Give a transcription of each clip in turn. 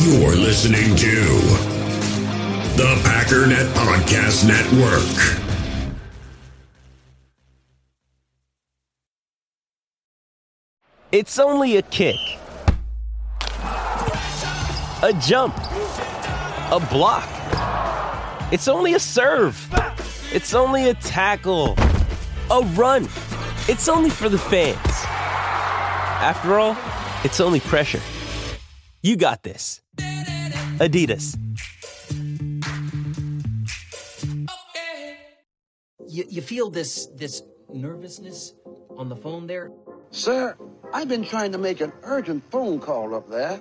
You're listening to the Packernet Podcast Network. It's only a kick, a jump, a block. It's only a serve. It's only a tackle, a run. It's only for the fans. After all, it's only pressure. You got this. Adidas. You, you feel this this nervousness on the phone there? Sir, I've been trying to make an urgent phone call up there.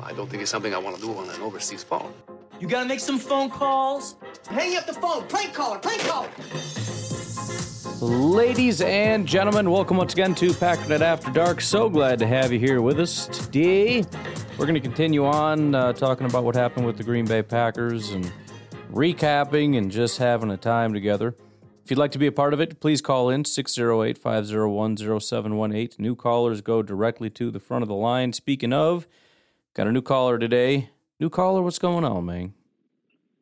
I don't think it's something I want to do on an overseas phone. You gotta make some phone calls. Hang up the phone. Prank caller. Prank caller. Ladies and gentlemen, welcome once again to Packernet After Dark. So glad to have you here with us today. We're going to continue on uh, talking about what happened with the Green Bay Packers and recapping and just having a time together. If you'd like to be a part of it, please call in 608 501 0718. New callers go directly to the front of the line. Speaking of, got a new caller today. New caller, what's going on, man?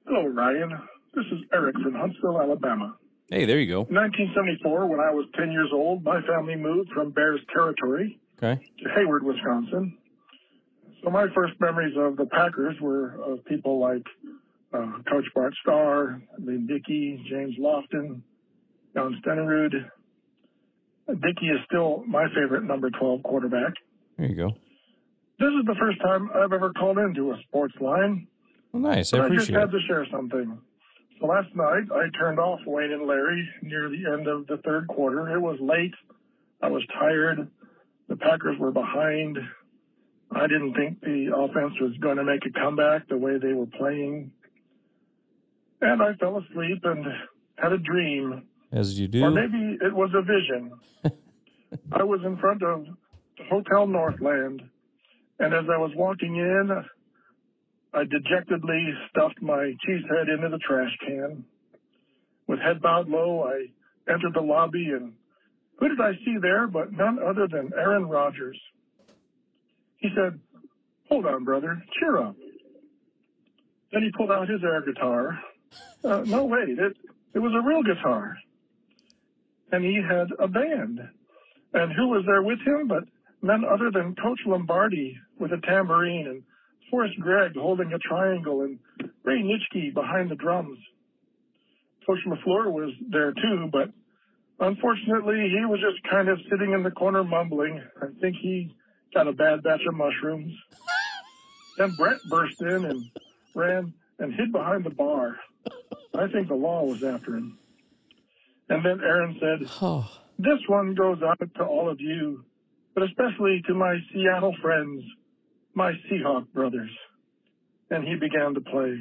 Hello, Ryan. This is Eric from Huntsville, Alabama. Hey, there you go. In 1974, when I was 10 years old, my family moved from Bears territory Okay. to Hayward, Wisconsin. So my first memories of the Packers were of people like uh, Coach Bart Starr, Lynn Dickey, James Lofton, John Stenerud. Dickey is still my favorite number 12 quarterback. There you go. This is the first time I've ever called into a sports line. Well, nice. I I just had it. to share something. So last night I turned off Wayne and Larry near the end of the third quarter. It was late. I was tired. The Packers were behind. I didn't think the offense was going to make a comeback the way they were playing. And I fell asleep and had a dream. As you do. Or maybe it was a vision. I was in front of the Hotel Northland, and as I was walking in, I dejectedly stuffed my cheese head into the trash can. With head bowed low, I entered the lobby, and who did I see there but none other than Aaron Rodgers? He said, Hold on, brother, cheer up. Then he pulled out his air guitar. Uh, no, wait, it, it was a real guitar and he had a band. And who was there with him but none other than Coach Lombardi with a tambourine and Forrest Gregg holding a triangle and Ray Nitschke behind the drums. Coach LaFleur was there too, but unfortunately he was just kind of sitting in the corner mumbling. I think he got a bad batch of mushrooms. Then Brett burst in and ran and hid behind the bar. I think the law was after him. And then Aaron said, oh. This one goes out to all of you, but especially to my Seattle friends, my Seahawk brothers. And he began to play.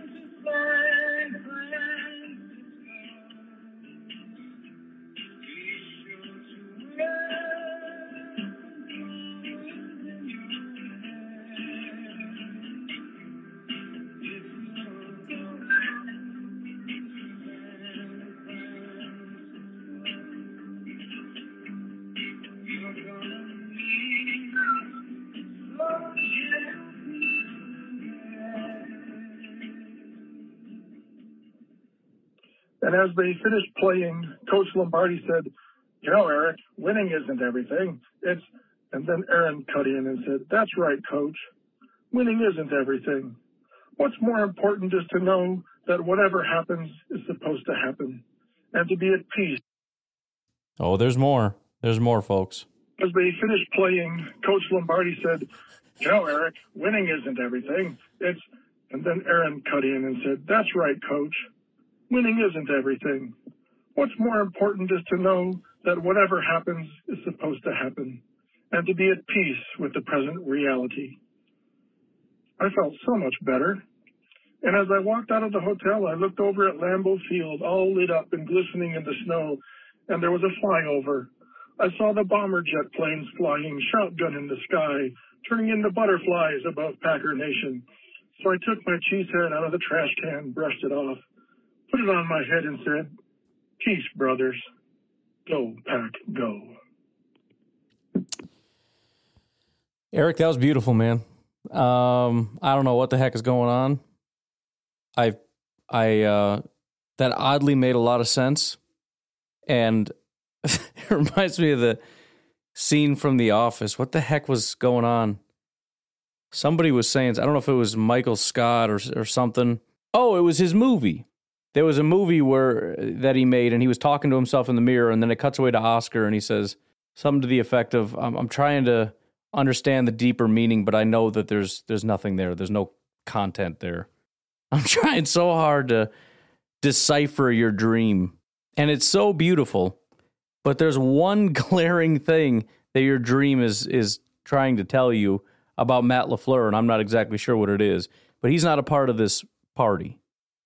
And as they finished playing, Coach Lombardi said, You know, Eric, winning isn't everything. It's, and then Aaron cut in and said, That's right, Coach. Winning isn't everything. What's more important is to know that whatever happens is supposed to happen and to be at peace. Oh, there's more. There's more, folks. As they finished playing, Coach Lombardi said, You know, Eric, winning isn't everything. It's, and then Aaron cut in and said, That's right, Coach. Winning isn't everything. What's more important is to know that whatever happens is supposed to happen and to be at peace with the present reality. I felt so much better. And as I walked out of the hotel, I looked over at Lambeau Field, all lit up and glistening in the snow, and there was a flyover. I saw the bomber jet planes flying, shotgun in the sky, turning into butterflies above Packer Nation. So I took my cheese head out of the trash can, brushed it off, put it on my head and said, Peace, brothers. Go, Pack, go. Eric, that was beautiful, man. Um, I don't know what the heck is going on. I, I, uh, that oddly made a lot of sense, and it reminds me of the scene from The Office. What the heck was going on? Somebody was saying, I don't know if it was Michael Scott or or something. Oh, it was his movie. There was a movie where uh, that he made, and he was talking to himself in the mirror, and then it cuts away to Oscar, and he says something to the effect of, "I'm, I'm trying to." understand the deeper meaning, but I know that there's there's nothing there. There's no content there. I'm trying so hard to decipher your dream, and it's so beautiful, but there's one glaring thing that your dream is is trying to tell you about Matt LaFleur, and I'm not exactly sure what it is. But he's not a part of this party.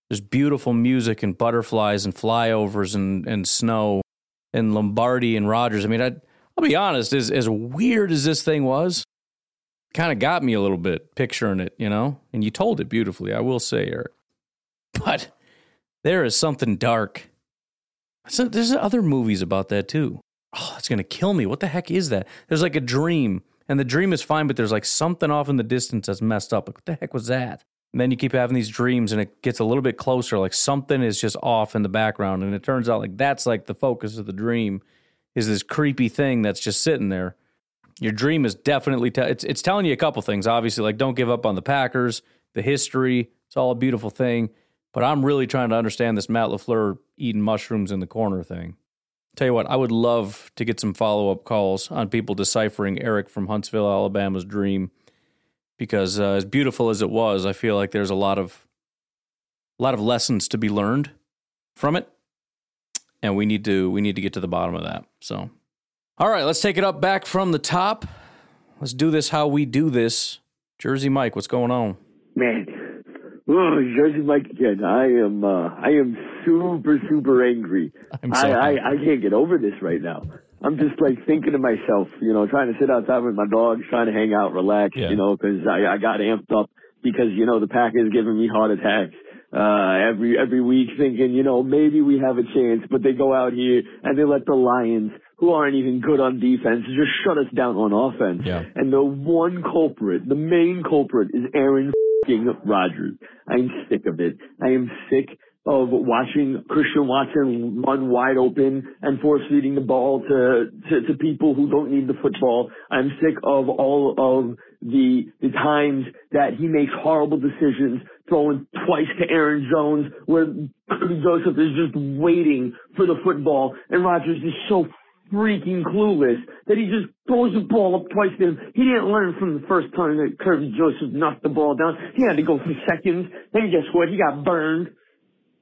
There's beautiful music and butterflies and flyovers and, and snow and Lombardi and Rodgers. I mean, I I'll be honest, as as weird as this thing was, kind of got me a little bit picturing it, you know. And you told it beautifully, I will say, Eric. But there is something dark. So there's other movies about that too. Oh, it's gonna kill me. What the heck is that? There's like a dream, and the dream is fine, but there's like something off in the distance that's messed up. Like, what the heck was that? And then you keep having these dreams, and it gets a little bit closer. Like something is just off in the background, and it turns out like that's like the focus of the dream is this creepy thing that's just sitting there. Your dream is definitely te- it's it's telling you a couple things. Obviously, like don't give up on the Packers, the history. It's all a beautiful thing. But I'm really trying to understand this Matt LaFleur eating mushrooms in the corner thing. Tell you what, I would love to get some follow up calls on people deciphering Eric from Huntsville, Alabama's dream, because uh, as beautiful as it was, I feel like there's a lot of a lot of lessons to be learned from it and we need to we need to get to the bottom of that. So, all right, let's take it up back from the top. Let's do this how we do this. Jersey Mike, what's going on? Man, oh, Jersey Mike again. I am uh, I am super super angry. I'm so I, I. I can't get over this right now. I'm just like thinking to myself, you know, trying to sit outside with my dogs, trying to hang out, relax, Yeah. you know, because I, I got amped up because you know the pack is giving me heart attacks uh every every week, thinking, you know, maybe we have a chance, but they go out here and they let the Lions, who aren't even good on defense, just shut us down on offense. Yeah. And the one culprit, the main culprit, is Aaron Rodgers. I'm sick of it. I am sick of watching Christian Watson run wide open and force feeding the ball to, to, to people who don't need the football. I'm sick of all of the, the times that he makes horrible decisions, throwing twice to Aaron Jones where Joseph is just waiting for the football and Rodgers is so freaking clueless that he just throws the ball up twice to him. He didn't learn from the first time that Kerby Joseph knocked the ball down. He had to go for seconds. Then guess what? He got burned.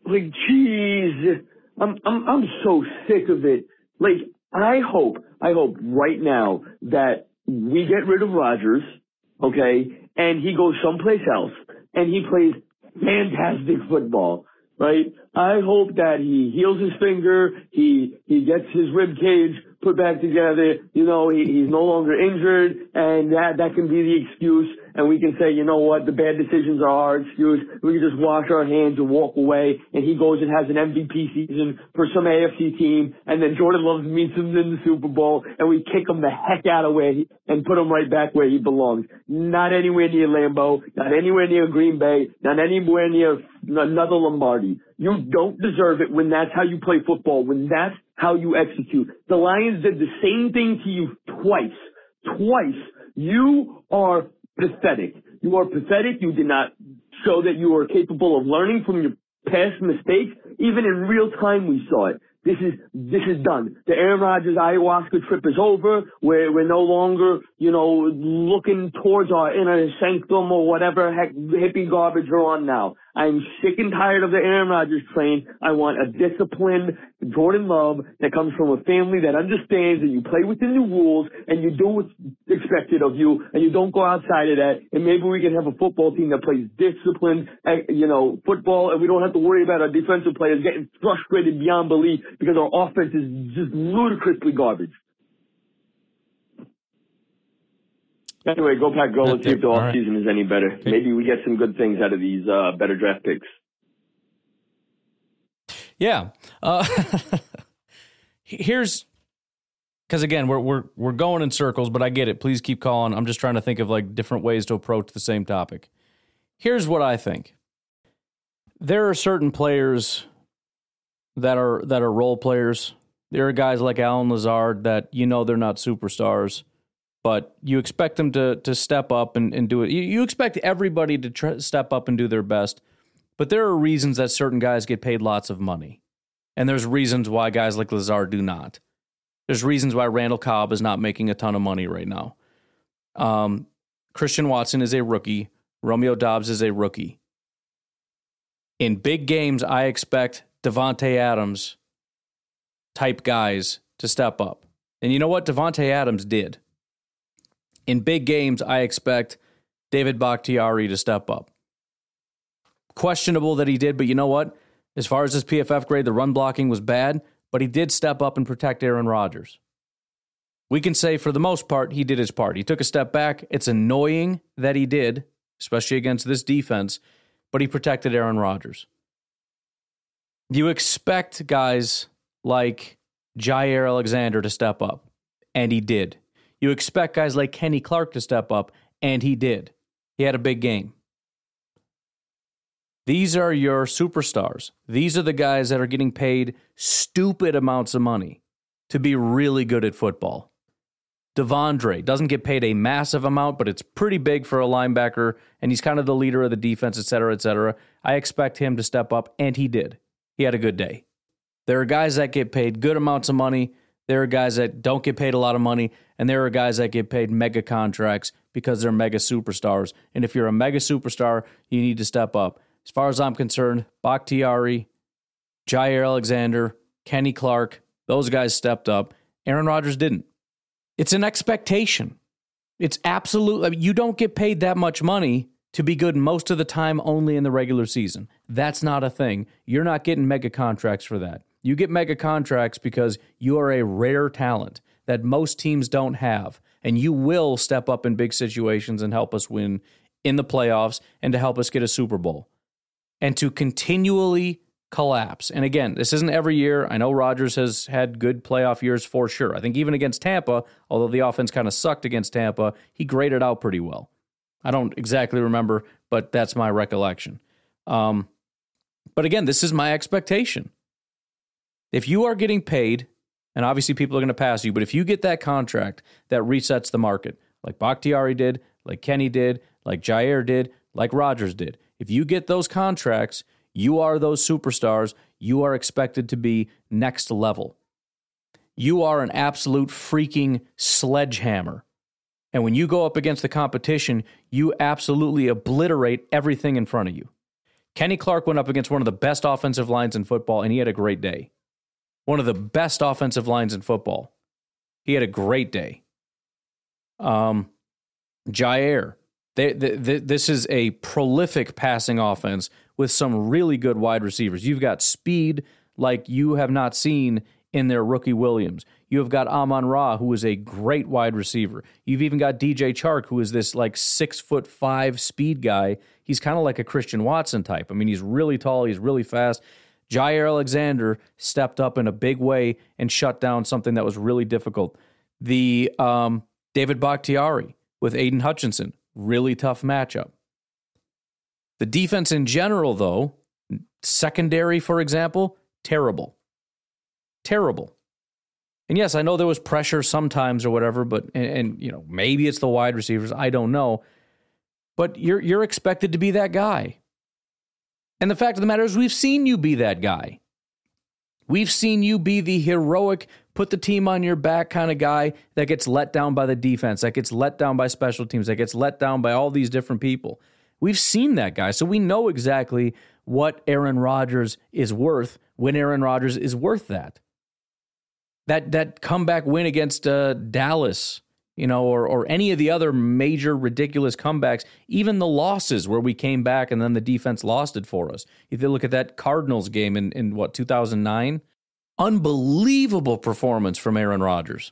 Like, jeez. I'm, I'm, I'm so sick of it. Like, I hope, I hope right now that we get rid of Rodgers, okay, and he goes someplace else and he plays fantastic football, right? I hope that he heals his finger, he, he gets his rib cage put back together, you know, he, he's no longer injured and that, that can be the excuse and we can say, you know what, the bad decisions are our excuse. We can just wash our hands and walk away and he goes and has an MVP season for some AFC team and then Jordan Love meets him in the Super Bowl and we kick him the heck out of where he, and put him right back where he belongs. Not anywhere near Lambeau, not anywhere near Green Bay, not anywhere near another Lombardi. You don't deserve it when that's how you play football, when that's how you execute. The Lions did the same thing to you twice. Twice. You are pathetic. You are pathetic. You did not show that you are capable of learning from your past mistakes. Even in real time, we saw it. This is this is done. The Aaron Rodgers ayahuasca trip is over. We're we're no longer you know looking towards our inner sanctum or whatever heck hippie garbage we're on now. I'm sick and tired of the Aaron Rodgers train. I want a disciplined Jordan Love that comes from a family that understands that you play within the rules and you do what's expected of you and you don't go outside of that. And maybe we can have a football team that plays disciplined, eh, you know, football and we don't have to worry about our defensive players getting frustrated beyond belief because our offense is just ludicrously garbage. Anyway, go pack, go. Let's see if the off right. season is any better. Maybe we get some good things out of these uh, better draft picks. Yeah. Uh, here's because again, we're we're we're going in circles, but I get it. Please keep calling. I'm just trying to think of like different ways to approach the same topic. Here's what I think. There are certain players that are that are role players. There are guys like Allen Lazard that you know they're not superstars, but you expect them to to step up and, and do it. You, you expect everybody to step up and do their best, but there are reasons that certain guys get paid lots of money, and there's reasons why guys like Lazard do not. There's reasons why Randall Cobb is not making a ton of money right now. Um, Christian Watson is a rookie. Romeo Doubs is a rookie. In big games, I expect Davante Adams type guys to step up. And you know what? Davante Adams did. In big games, I expect David Bakhtiari to step up. Questionable that he did, but you know what? As far as his PFF grade, the run blocking was bad, but he did step up and protect Aaron Rodgers. We can say for the most part, he did his part. He took a step back. It's annoying that he did, especially against this defense, but he protected Aaron Rodgers. You expect guys like Jaire Alexander to step up, and he did. You expect guys like Kenny Clark to step up, and he did. He had a big game. These are your superstars. These are the guys that are getting paid stupid amounts of money to be really good at football. De'Vondre doesn't get paid a massive amount, but it's pretty big for a linebacker, and he's kind of the leader of the defense, et cetera, et cetera. I expect him to step up, and he did. He had a good day. There are guys that get paid good amounts of money. There are guys that don't get paid a lot of money, and there are guys that get paid mega contracts because they're mega superstars. And if you're a mega superstar, you need to step up. As far as I'm concerned, Bakhtiari, Jaire Alexander, Kenny Clark, those guys stepped up. Aaron Rodgers didn't. It's an expectation. It's absolutely, I mean, you don't get paid that much money to be good most of the time only in the regular season. That's not a thing. You're not getting mega contracts for that. You get mega contracts because you are a rare talent that most teams don't have, and you will step up in big situations and help us win in the playoffs and to help us get a Super Bowl. And to continually collapse. And again, this isn't every year. I know Rodgers has had good playoff years for sure. I think even against Tampa, although the offense kind of sucked against Tampa, he graded out pretty well. I don't exactly remember, but that's my recollection. Um, but again, this is my expectation. If you are getting paid, and obviously people are going to pass you, but if you get that contract that resets the market, like Bakhtiari did, like Kenny did, like Jaire did, like Rodgers did, if you get those contracts, you are those superstars. You are expected to be next level. You are an absolute freaking sledgehammer. And when you go up against the competition, you absolutely obliterate everything in front of you. Kenny Clark went up against one of the best offensive lines in football, and he had a great day. One of the best offensive lines in football. He had a great day. Um, Jaire, they, they, they, this is a prolific passing offense with some really good wide receivers. You've got speed like you have not seen in their rookie Williams. You have got Amon Ra, who is a great wide receiver. You've even got DJ Chark, who is this like six foot five speed guy. He's kind of like a Christian Watson type. I mean, he's really tall, he's really fast. Jaire Alexander stepped up in a big way and shut down something that was really difficult. The um, David Bakhtiari with Aidan Hutchinson, really tough matchup. The defense in general, though, secondary, for example, terrible. Terrible. And yes, I know there was pressure sometimes or whatever, but and, and, you know, maybe it's the wide receivers, I don't know. But you're you're expected to be that guy. And the fact of the matter is we've seen you be that guy. We've seen you be the heroic, put the team on your back kind of guy that gets let down by the defense, that gets let down by special teams, that gets let down by all these different people. We've seen that guy, so we know exactly what Aaron Rodgers is worth when Aaron Rodgers is worth that. That that comeback win against uh, Dallas, you know, or or any of the other major ridiculous comebacks, even the losses where we came back and then the defense lost it for us. If you look at that Cardinals game in in what 2009, unbelievable performance from Aaron Rodgers.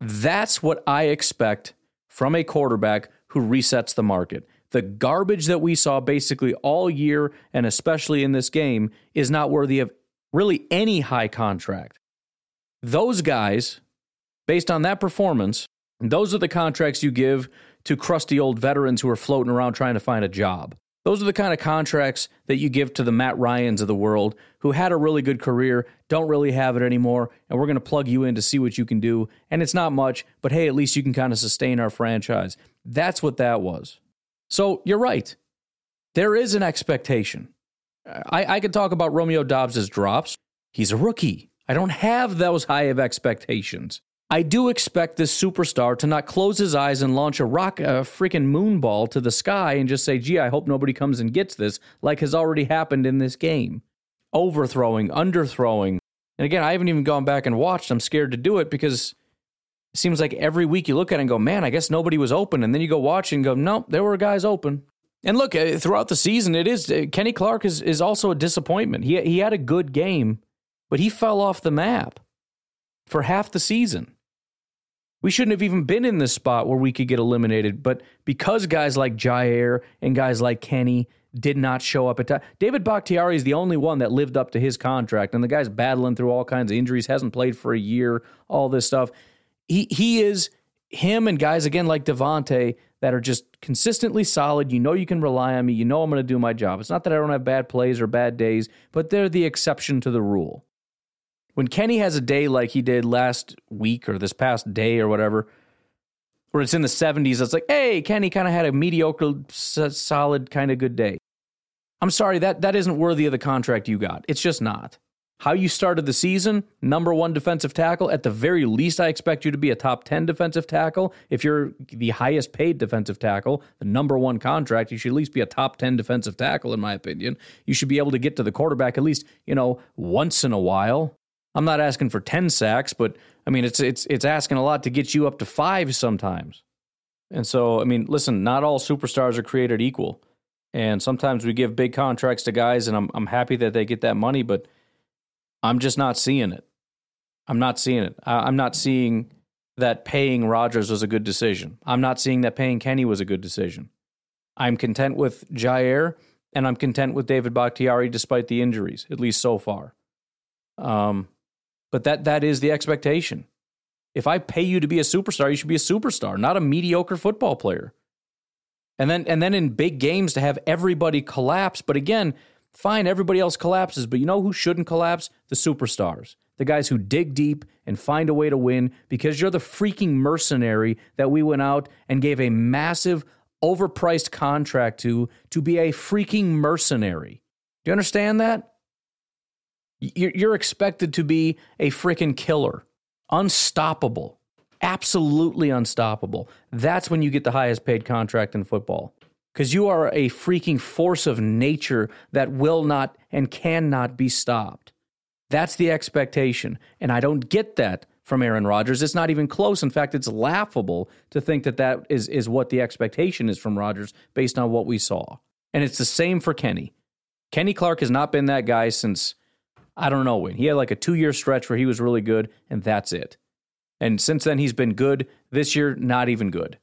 That's what I expect from a quarterback who resets the market. The garbage that we saw basically all year and especially in this game is not worthy of really any high contract. Those guys, based on that performance, those are the contracts you give to crusty old veterans who are floating around trying to find a job. Those are the kind of contracts that you give to the Matt Ryans of the world who had a really good career, don't really have it anymore, and we're going to plug you in to see what you can do. And it's not much, but hey, at least you can kind of sustain our franchise. That's what that was. So you're right. There is an expectation. I, I could talk about Romeo Doubs' drops. He's a rookie. I don't have those high of expectations. I do expect this superstar to not close his eyes and launch a rock, a freaking moonball to the sky and just say, gee, I hope nobody comes and gets this, like has already happened in this game. Overthrowing, underthrowing. And again, I haven't even gone back and watched. I'm scared to do it because it seems like every week you look at it and go, man, I guess nobody was open. And then you go watch and go, nope, there were guys open. And look, uh, throughout the season, it is uh, Kenny Clark is, is also a disappointment. He, he had a good game, but he fell off the map for half the season. We shouldn't have even been in this spot where we could get eliminated. But because guys like Jaire and guys like Kenny did not show up at time, David Bakhtiari is the only one that lived up to his contract. And the guy's battling through all kinds of injuries, hasn't played for a year, all this stuff. He he is him and guys again like Davante that are just consistently solid. You know you can rely on me. You know I'm going to do my job. It's not that I don't have bad plays or bad days, but they're the exception to the rule. When Kenny has a day like he did last week or this past day or whatever, where it's in the 70s, it's like, hey, Kenny kind of had a mediocre, solid, kind of good day. I'm sorry, that, that isn't worthy of the contract you got. It's just not. How you started the season, number one defensive tackle. At the very least, I expect you to be a top 10 defensive tackle. If you're the highest paid defensive tackle, the number one contract, you should at least be a top 10 defensive tackle, in my opinion. You should be able to get to the quarterback at least, you know, once in a while. I'm not asking for 10 sacks, but I mean it's it's it's asking a lot to get you up to 5 sometimes. And so, I mean, listen, not all superstars are created equal. And sometimes we give big contracts to guys and I'm I'm happy that they get that money, but I'm just not seeing it. I'm not seeing it. I'm not seeing that paying Rodgers was a good decision. I'm not seeing that paying Kenny was a good decision. I'm content with Jaire, and I'm content with David Bakhtiari despite the injuries, at least so far. Um, but that that is the expectation. If I pay you to be a superstar, you should be a superstar, not a mediocre football player. And then and then in big games to have everybody collapse, but again, fine, everybody else collapses, but you know who shouldn't collapse? The superstars. The guys who dig deep and find a way to win because you're the freaking mercenary that we went out and gave a massive overpriced contract to to be a freaking mercenary. Do you understand that? You're expected to be a freaking killer, unstoppable, absolutely unstoppable. That's when you get the highest paid contract in football because you are a freaking force of nature that will not and cannot be stopped. That's the expectation. And I don't get that from Aaron Rodgers. It's not even close. In fact, it's laughable to think that that is, is what the expectation is from Rodgers based on what we saw. And it's the same for Kenny. Kenny Clark has not been that guy since I don't know when. He had like a two year stretch where he was really good, and that's it. And since then, he's been good. This year, not even good.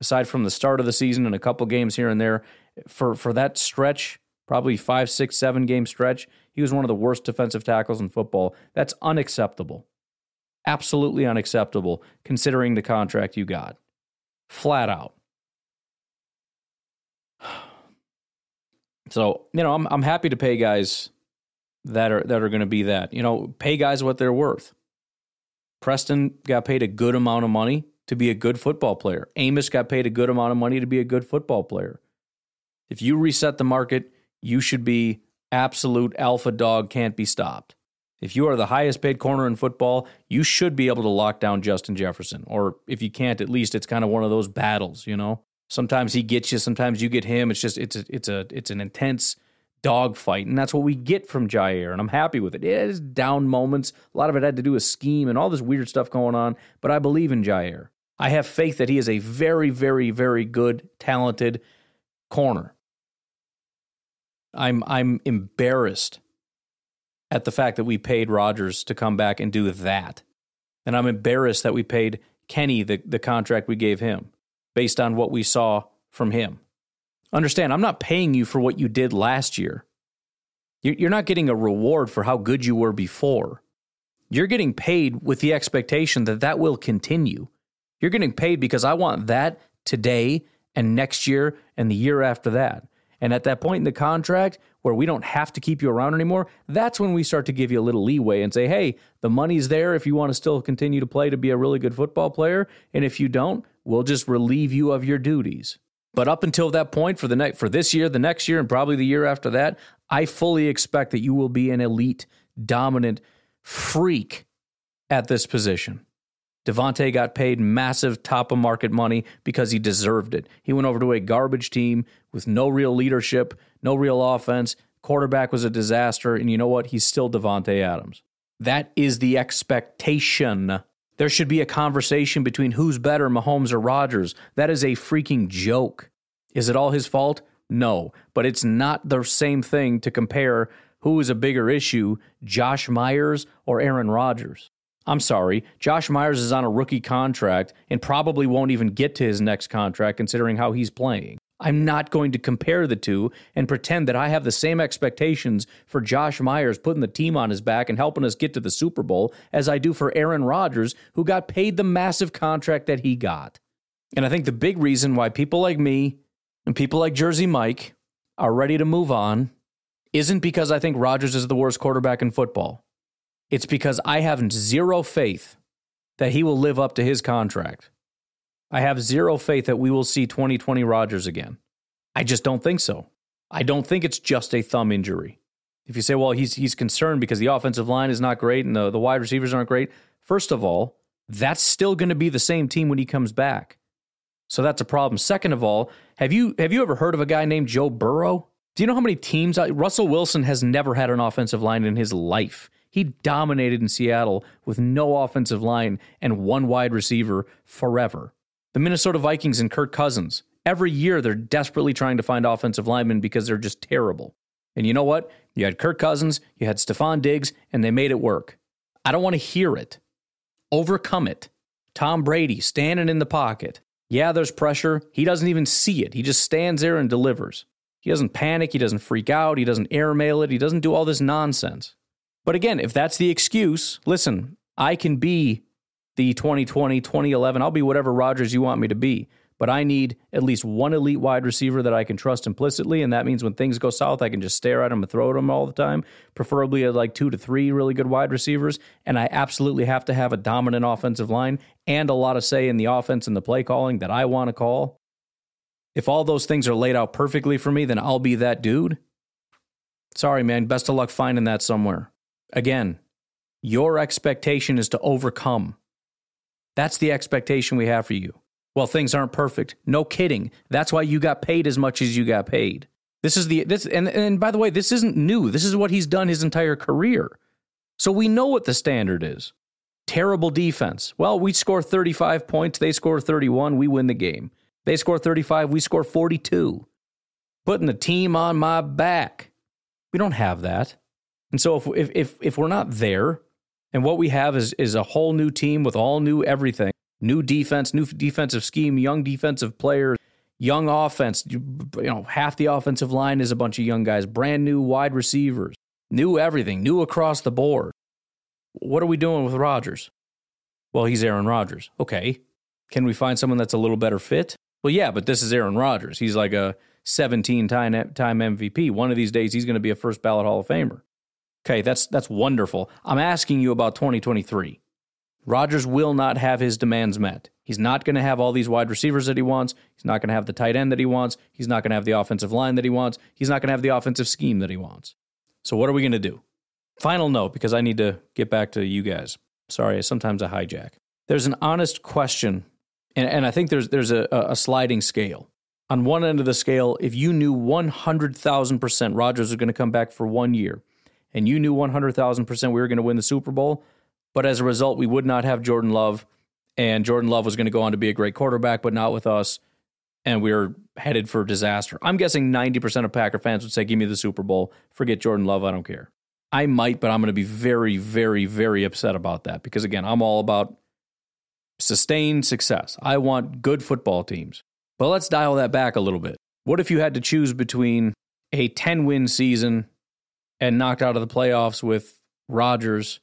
Aside from the start of the season and a couple games here and there, for, for that stretch, probably five, six, seven game stretch, he was one of the worst defensive tackles in football. That's unacceptable. Absolutely unacceptable considering the contract you got. Flat out. So, you know, I'm I'm happy to pay guys that are that are going to be that. You know, pay guys what they're worth. Preston got paid a good amount of money to be a good football player. Amos got paid a good amount of money to be a good football player. If you reset the market, you should be absolute alpha dog, can't be stopped. If you are the highest paid corner in football, you should be able to lock down Justin Jefferson. Or if you can't, at least it's kind of one of those battles, you know? Sometimes he gets you, sometimes you get him. It's just it's a, it's a it's an intense dogfight, and that's what we get from Jaire, and I'm happy with it. It has down moments. A lot of it had to do with scheme and all this weird stuff going on, but I believe in Jaire. I have faith that he is a very, very, very good, talented corner. I'm I'm embarrassed at the fact that we paid Rodgers to come back and do that. And I'm embarrassed that we paid Kenny the, the contract we gave him based on what we saw from him. Understand, I'm not paying you for what you did last year. You're not getting a reward for how good you were before. You're getting paid with the expectation that that will continue. You're getting paid because I want that today and next year and the year after that. And at that point in the contract where we don't have to keep you around anymore, that's when we start to give you a little leeway and say, hey, the money's there if you want to still continue to play to be a really good football player. And if you don't, we'll just relieve you of your duties. But up until that point, for the next for this year, the next year, and probably the year after that, I fully expect that you will be an elite, dominant freak at this position. Davante got paid massive top of market money because he deserved it. He went over to a garbage team with no real leadership, no real offense. Quarterback was a disaster. And you know what? He's still Davante Adams. That is the expectation. There should be a conversation between who's better, Mahomes or Rodgers. That is a freaking joke. Is it all his fault? No, but it's not the same thing to compare who is a bigger issue, Josh Myers or Aaron Rodgers. I'm sorry, Josh Myers is on a rookie contract and probably won't even get to his next contract considering how he's playing. I'm not going to compare the two and pretend that I have the same expectations for Josh Myers putting the team on his back and helping us get to the Super Bowl as I do for Aaron Rodgers, who got paid the massive contract that he got. And I think the big reason why people like me and people like Jersey Mike are ready to move on isn't because I think Rodgers is the worst quarterback in football. It's because I have zero faith that he will live up to his contract. I have zero faith that we will see 2020 Rodgers again. I just don't think so. I don't think it's just a thumb injury. If you say, well, he's he's concerned because the offensive line is not great and the, the wide receivers aren't great, first of all, that's still going to be the same team when he comes back. So that's a problem. Second of all, have you have you ever heard of a guy named Joe Burrow? Do you know how many teams Russell Wilson has never had an offensive line in his life? He dominated in Seattle with no offensive line and one wide receiver forever. The Minnesota Vikings and Kirk Cousins. Every year they're desperately trying to find offensive linemen because they're just terrible. And you know what? You had Kirk Cousins, you had Stefon Diggs, and they made it work. I don't want to hear it. Overcome it. Tom Brady standing in the pocket. Yeah, there's pressure. He doesn't even see it. He just stands there and delivers. He doesn't panic. He doesn't freak out. He doesn't airmail it. He doesn't do all this nonsense. But again, if that's the excuse, listen, I can be the 2020, 2011, I'll be whatever Rodgers you want me to be. But I need at least one elite wide receiver that I can trust implicitly. And that means when things go south, I can just stare at them and throw at them all the time, preferably at like two to three really good wide receivers. And I absolutely have to have a dominant offensive line and a lot of say in the offense and the play calling that I want to call. If all those things are laid out perfectly for me, then I'll be that dude. Sorry, man. Best of luck finding that somewhere. Again, your expectation is to overcome. That's the expectation we have for you. Well, things aren't perfect. No kidding. That's why you got paid as much as you got paid. This is the this and and by the way, this isn't new. This is what he's done his entire career. So we know what the standard is. Terrible defense. Well, we score 35 points, they score 31, we win the game. They score 35, we score 42. Putting the team on my back. We don't have that. And so if if if, if we're not there, and what we have is is a whole new team with all new everything, new defense, new defensive scheme, young defensive players, young offense. You, you know, half the offensive line is a bunch of young guys, brand new wide receivers, new everything, new across the board. What are we doing with Rodgers? Well, he's Aaron Rodgers. Okay. Can we find someone that's a little better fit? Well, yeah, but this is Aaron Rodgers. He's like a 17 time MVP. One of these days, he's going to be a first ballot Hall of Famer. Okay, that's that's wonderful. I'm asking you about 2023. Rodgers will not have his demands met. He's not going to have all these wide receivers that he wants. He's not going to have the tight end that he wants. He's not going to have the offensive line that he wants. He's not going to have the offensive scheme that he wants. So what are we going to do? Final note because I need to get back to you guys. Sorry, sometimes I hijack. There's an honest question, and, and I think there's there's a, a sliding scale. On one end of the scale, if you knew 100,000% Rodgers was going to come back for one year, and you knew 100,000% we were going to win the Super Bowl, but as a result, we would not have Jordan Love, and Jordan Love was going to go on to be a great quarterback, but not with us, and we are headed for disaster. I'm guessing 90% of Packer fans would say, Give me the Super Bowl. Forget Jordan Love. I don't care. I might, but I'm going to be very, very, very upset about that because, again, I'm all about sustained success. I want good football teams. But let's dial that back a little bit. What if you had to choose between a 10 win season and knocked out of the playoffs with Rodgers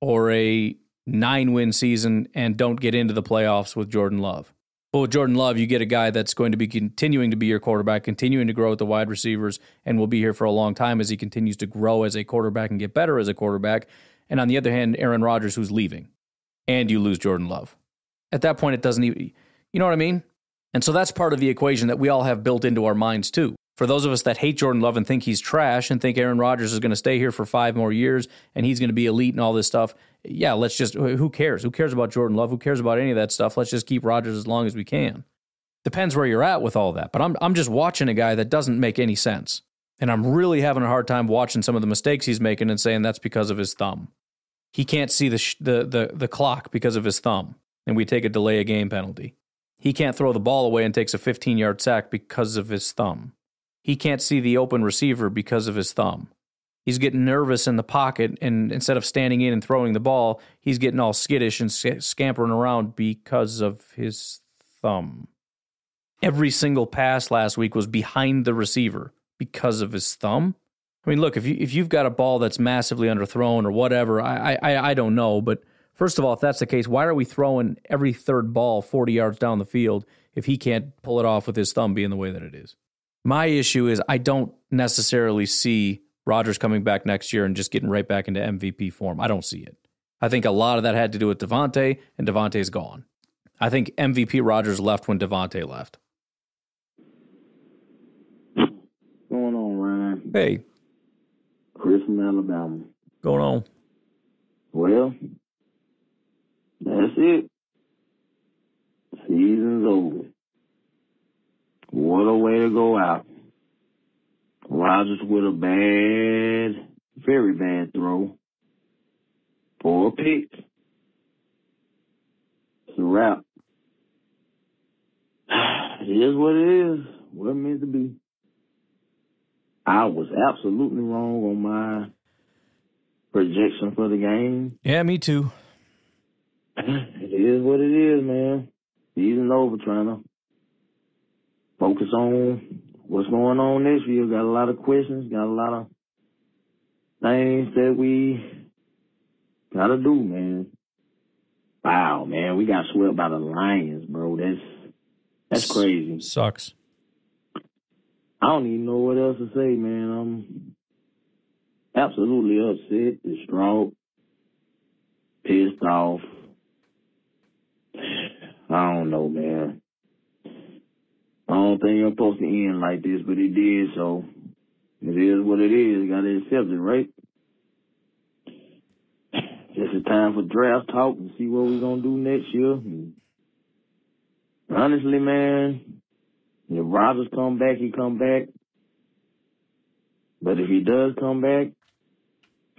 or a nine win season and don't get into the playoffs with Jordan Love. But with Jordan Love, you get a guy that's going to be continuing to be your quarterback, continuing to grow with the wide receivers, and will be here for a long time as he continues to grow as a quarterback and get better as a quarterback. And on the other hand, Aaron Rodgers, who's leaving, and you lose Jordan Love. At that point, it doesn't even, you know what I mean? And so that's part of the equation that we all have built into our minds too. For those of us that hate Jordan Love and think he's trash and think Aaron Rodgers is going to stay here for five more years and he's going to be elite and all this stuff, yeah, let's just, who cares? Who cares about Jordan Love? Who cares about any of that stuff? Let's just keep Rodgers as long as we can. Depends where you're at with all that. But I'm, I'm just watching a guy that doesn't make any sense. And I'm really having a hard time watching some of the mistakes he's making and saying that's because of his thumb. He can't see the, sh- the, the, the clock because of his thumb, and we take a delay a game penalty. He can't throw the ball away and takes a 15 yard sack because of his thumb. He can't see the open receiver because of his thumb he's getting nervous in the pocket, and instead of standing in and throwing the ball, he's getting all skittish and scampering around because of his thumb. Every single pass last week was behind the receiver because of his thumb. I mean, look if you if you've got a ball that's massively underthrown or whatever, I I I don't know, but first of all, if that's the case, why are we throwing every third ball forty yards down the field if he can't pull it off with his thumb being the way that it is? My issue is I don't necessarily see Rodgers coming back next year and just getting right back into MVP form. I don't see it. I think a lot of that had to do with Davante, and Davante's gone. I think MVP Rodgers left when Davante left. What's going on, Ryan? Hey. Chris from Alabama. Going on? Well, that's it. Season's over. What a way to go out. Rodgers with a bad, very bad throw for a pick. It's a wrap. It is what it is. What it meant to be. I was absolutely wrong on my projection for the game. Yeah, me too. It is what it is, man. Season over, trying to focus on what's going on this year. Got a lot of questions, got a lot of things that we gotta do, man. Wow, man, we got swept by the Lions, bro. That's that's crazy. Sucks. I don't even know what else to say, man. I'm absolutely upset, distraught, pissed off. I don't know, man. I don't think I'm supposed to end like this, but it did, so it is what it is. Gotta accept it, right? Just a time for draft talk and see what we're gonna do next year. Honestly, man, if Rodgers come back, he come back. But if he does come back,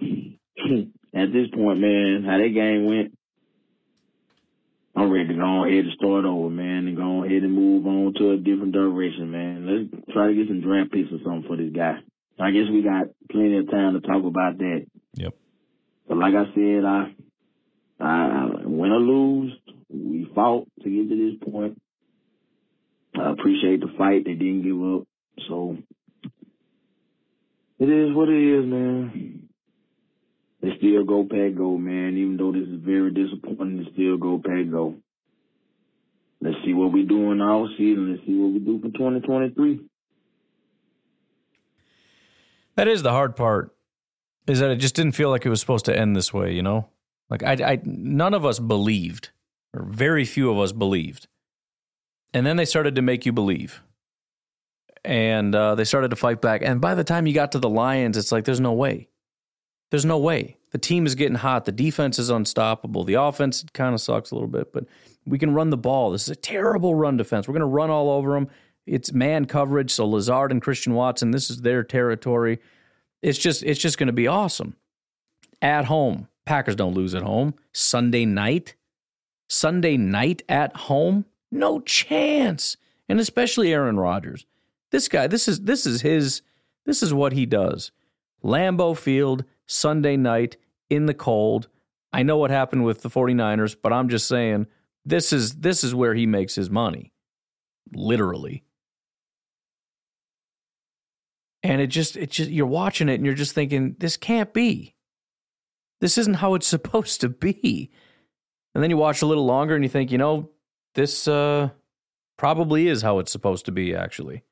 at this point, man, how that game went, I'm ready to go ahead and start over, man, and go ahead and move on to a different direction, man. Let's try to get some draft picks or something for this guy. I guess we got plenty of time to talk about that. Yep. But like I said, I, I win or lose, we fought to get to this point. I appreciate the fight. They didn't give up. So it is what it is, man. They still go pack go, man. Even though this is very disappointing, they still go pack go. Let's see what we do in our season. Let's see what we do for 2023. That is the hard part. Is that it just didn't feel like it was supposed to end this way, you know? Like I, I none of us believed, or very few of us believed. And then they started to make you believe. And uh, they started to fight back. And by the time you got to the Lions, it's like, there's no way. There's no way. The team is getting hot. The defense is unstoppable. The offense kind of sucks a little bit, but we can run the ball. This is a terrible run defense. We're going to run all over them. It's man coverage, so Lazard and Christian Watson, this is their territory. It's just it's just going to be awesome. At home, Packers don't lose at home. Sunday night, Sunday night at home, no chance. And especially Aaron Rodgers. This guy, this is this is his this is what he does. Lambeau Field, Sunday night in the cold. I know what happened with the 49ers, but I'm just saying this is this is where he makes his money. Literally. And it just it just you're watching it and you're just thinking this can't be. This isn't how it's supposed to be. And then you watch a little longer and you think, you know, this uh probably is how it's supposed to be actually.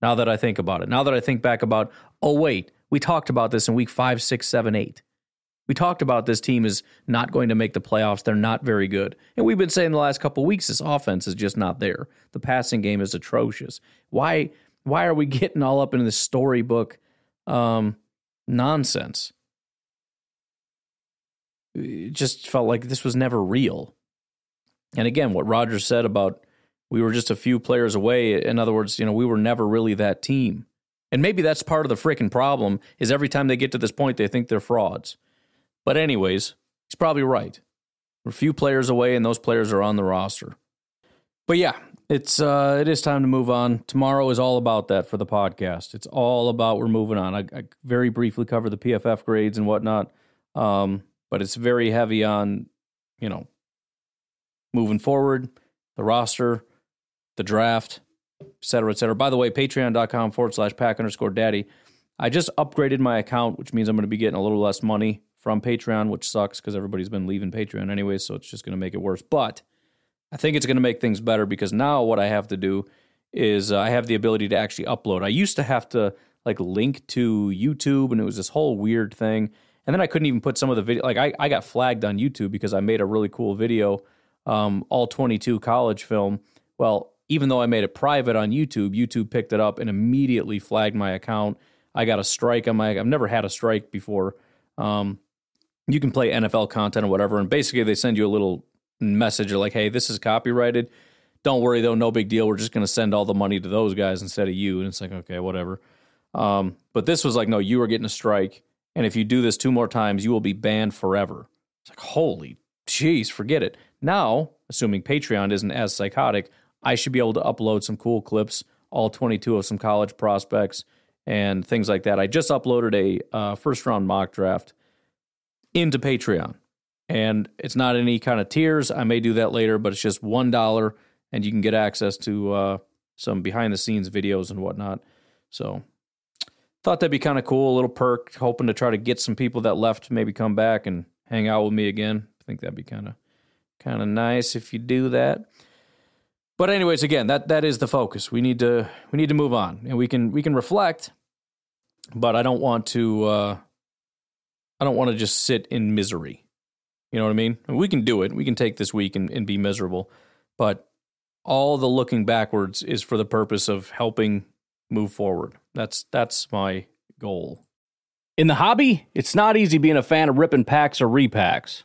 Now that I think about it. Now that I think back about, oh wait, we talked about this in week five, six, seven, eight. We talked about this team is not going to make the playoffs. They're not very good. And we've been saying the last couple weeks this offense is just not there. The passing game is atrocious. Why why are we getting all up in this storybook um, nonsense? It just felt like this was never real. And again, what Rodgers said about we were just a few players away. In other words, you know, we were never really that team. And maybe that's part of the freaking problem is every time they get to this point, they think they're frauds. But anyways, he's probably right. We're a few players away, and those players are on the roster. But yeah, it's uh, it is time to move on. Tomorrow is all about that for the podcast. It's all about we're moving on. I, I very briefly cover the PFF grades and whatnot, um, but it's very heavy on you know moving forward, the roster, the draft, et cetera, et cetera. By the way, patreon.com forward slash pack underscore daddy. I just upgraded my account, which means I'm going to be getting a little less money from Patreon, which sucks because everybody's been leaving Patreon anyway, so it's just going to make it worse. But I think it's going to make things better because now what I have to do is uh, I have the ability to actually upload. I used to have to like link to YouTube, and it was this whole weird thing. And then I couldn't even put some of the video. Like I, I got flagged on YouTube because I made a really cool video, um, all 22 college film. Well, even though I made it private on YouTube, YouTube picked it up and immediately flagged my account. I got a strike on my. I've never had a strike before. Um, you can play NFL content or whatever, and basically they send you a little message like, "Hey, this is copyrighted. Don't worry though, no big deal. We're just going to send all the money to those guys instead of you." And it's like, okay, whatever. Um, but this was like, no, you are getting a strike, and if you do this two more times, you will be banned forever. It's like, holy jeez, forget it. Now, assuming Patreon isn't as psychotic, I should be able to upload some cool clips, all 22 of some college prospects and things like that. I just uploaded a uh, first round mock draft into Patreon. And it's not any kind of tiers. I may do that later, but it's just $1 and you can get access to uh, some behind the scenes videos and whatnot. So thought that'd be kind of cool, a little perk, hoping to try to get some people that left maybe come back and hang out with me again. I think that'd be kind of kind of nice if you do that. But anyways, again, that that is the focus. We need to we need to move on, and we can we can reflect, but I don't want to uh, I don't want to just sit in misery. You know what I mean? We can do it. We can take this week and, and be miserable. But all the looking backwards is for the purpose of helping move forward. That's that's my goal. In the hobby, it's not easy being a fan of ripping packs or repacks.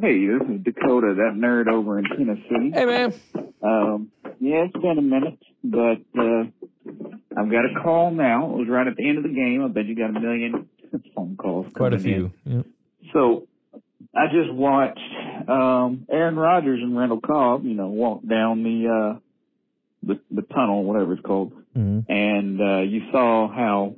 Hey, this is Dakota, that nerd over in Tennessee. Hey, man. Um, yeah, it's been a minute, but uh, I've got a call now. It was right at the end of the game. I bet you got a million phone calls. Quite a few. Yep. So I just watched um, Aaron Rodgers and Randall Cobb, you know, walk down the uh, the, the tunnel, whatever it's called, mm-hmm. and uh, you saw how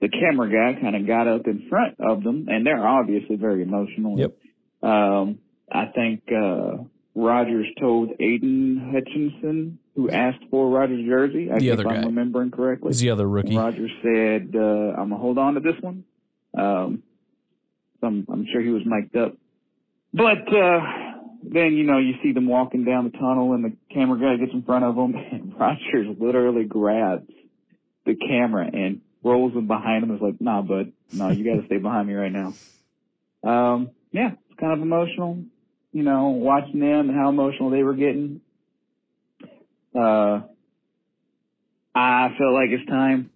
the camera guy kind of got up in front of them, and they're obviously very emotional. Yep. Um, I think uh, Rodgers told Aidan Hutchinson, who asked for Rodgers' jersey, I The other if I'm remembering correctly. He's the other rookie. Rodgers said, uh, I'm going to hold on to this one. Um, so I'm, I'm sure he was mic'd up. But uh, then, you know, you see them walking down the tunnel and the camera guy gets in front of them and Rodgers literally grabs the camera and rolls them behind him. It's like, nah, bud, no, you got to stay behind me right now. Um, yeah, kind of emotional, you know, watching them and how emotional they were getting. Uh, I feel like it's time.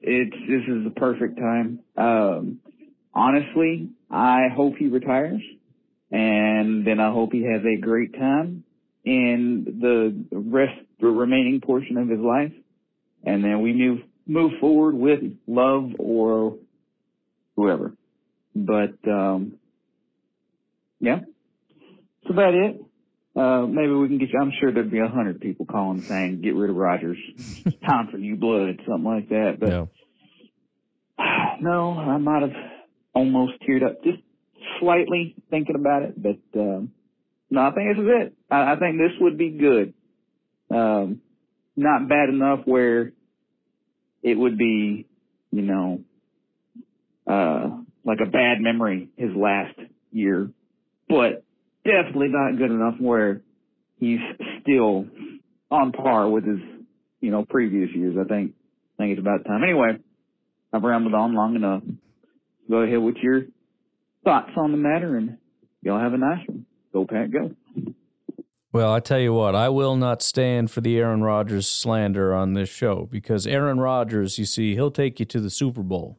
It's this is the perfect time. Um, honestly, I hope he retires, and then I hope he has a great time in the rest, the remaining portion of his life, and then we move move forward with love or whoever. But um, yeah, that's about it. Uh, maybe we can get you. I'm sure there'd be a hundred people calling saying, "Get rid of Rodgers. It's time for new blood," something like that. But Yeah. no, I might have almost teared up just slightly thinking about it. But um, no, I think this is it. I, I think this would be good. Um, not bad enough where it would be, you know, uh, like a bad memory his last year, but definitely not good enough where he's still on par with his, you know, previous years. I think, I think it's about time. Anyway, I've rambled on long enough. Go ahead with your thoughts on the matter and y'all have a nice one. Go Pat, go. Well, I tell you what, I will not stand for the Aaron Rodgers slander on this show because Aaron Rodgers, you see, he'll take you to the Super Bowl.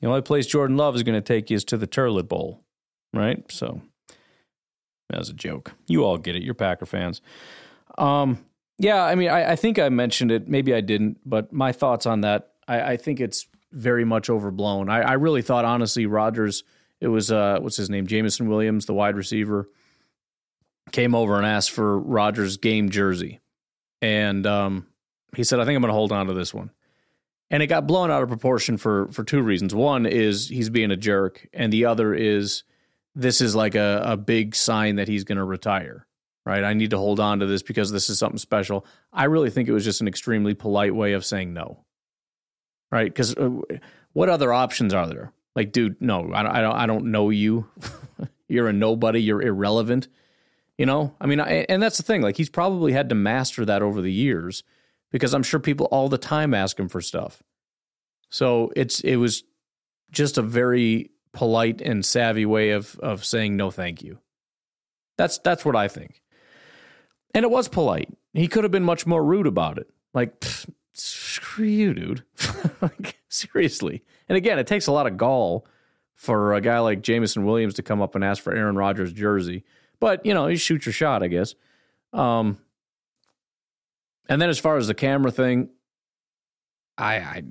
The only place Jordan Love is going to take you is to the Turlet Bowl, right? So was a joke. You all get it. You're Packer fans. Um, yeah, I mean, I, I think I mentioned it. Maybe I didn't, but my thoughts on that, I, I think it's very much overblown. I, I really thought, honestly, Rodgers, it was, uh, what's his name? Jameson Williams, the wide receiver came over and asked for Rodgers' game jersey. And um, he said, I think I'm going to hold on to this one. And it got blown out of proportion for, for two reasons. One is he's being a jerk, and the other is this is like a, a big sign that he's going to retire, right? I need to hold on to this because this is something special. I really think it was just an extremely polite way of saying no, right? Because uh, what other options are there? Like, dude, no, I don't, I don't, I don't know you. you're a nobody. You're irrelevant. You know, I mean, I, and that's the thing. Like, he's probably had to master that over the years because I'm sure people all the time ask him for stuff. So it's it was just a very polite and savvy way of of saying no, thank you. That's that's what I think. And it was polite. He could have been much more rude about it. Like, screw you, dude. like, seriously. And again, it takes a lot of gall for a guy like Jameson Williams to come up and ask for Aaron Rodgers' jersey. But you know, you shoot your shot, I guess. Um, and then as far as the camera thing, I I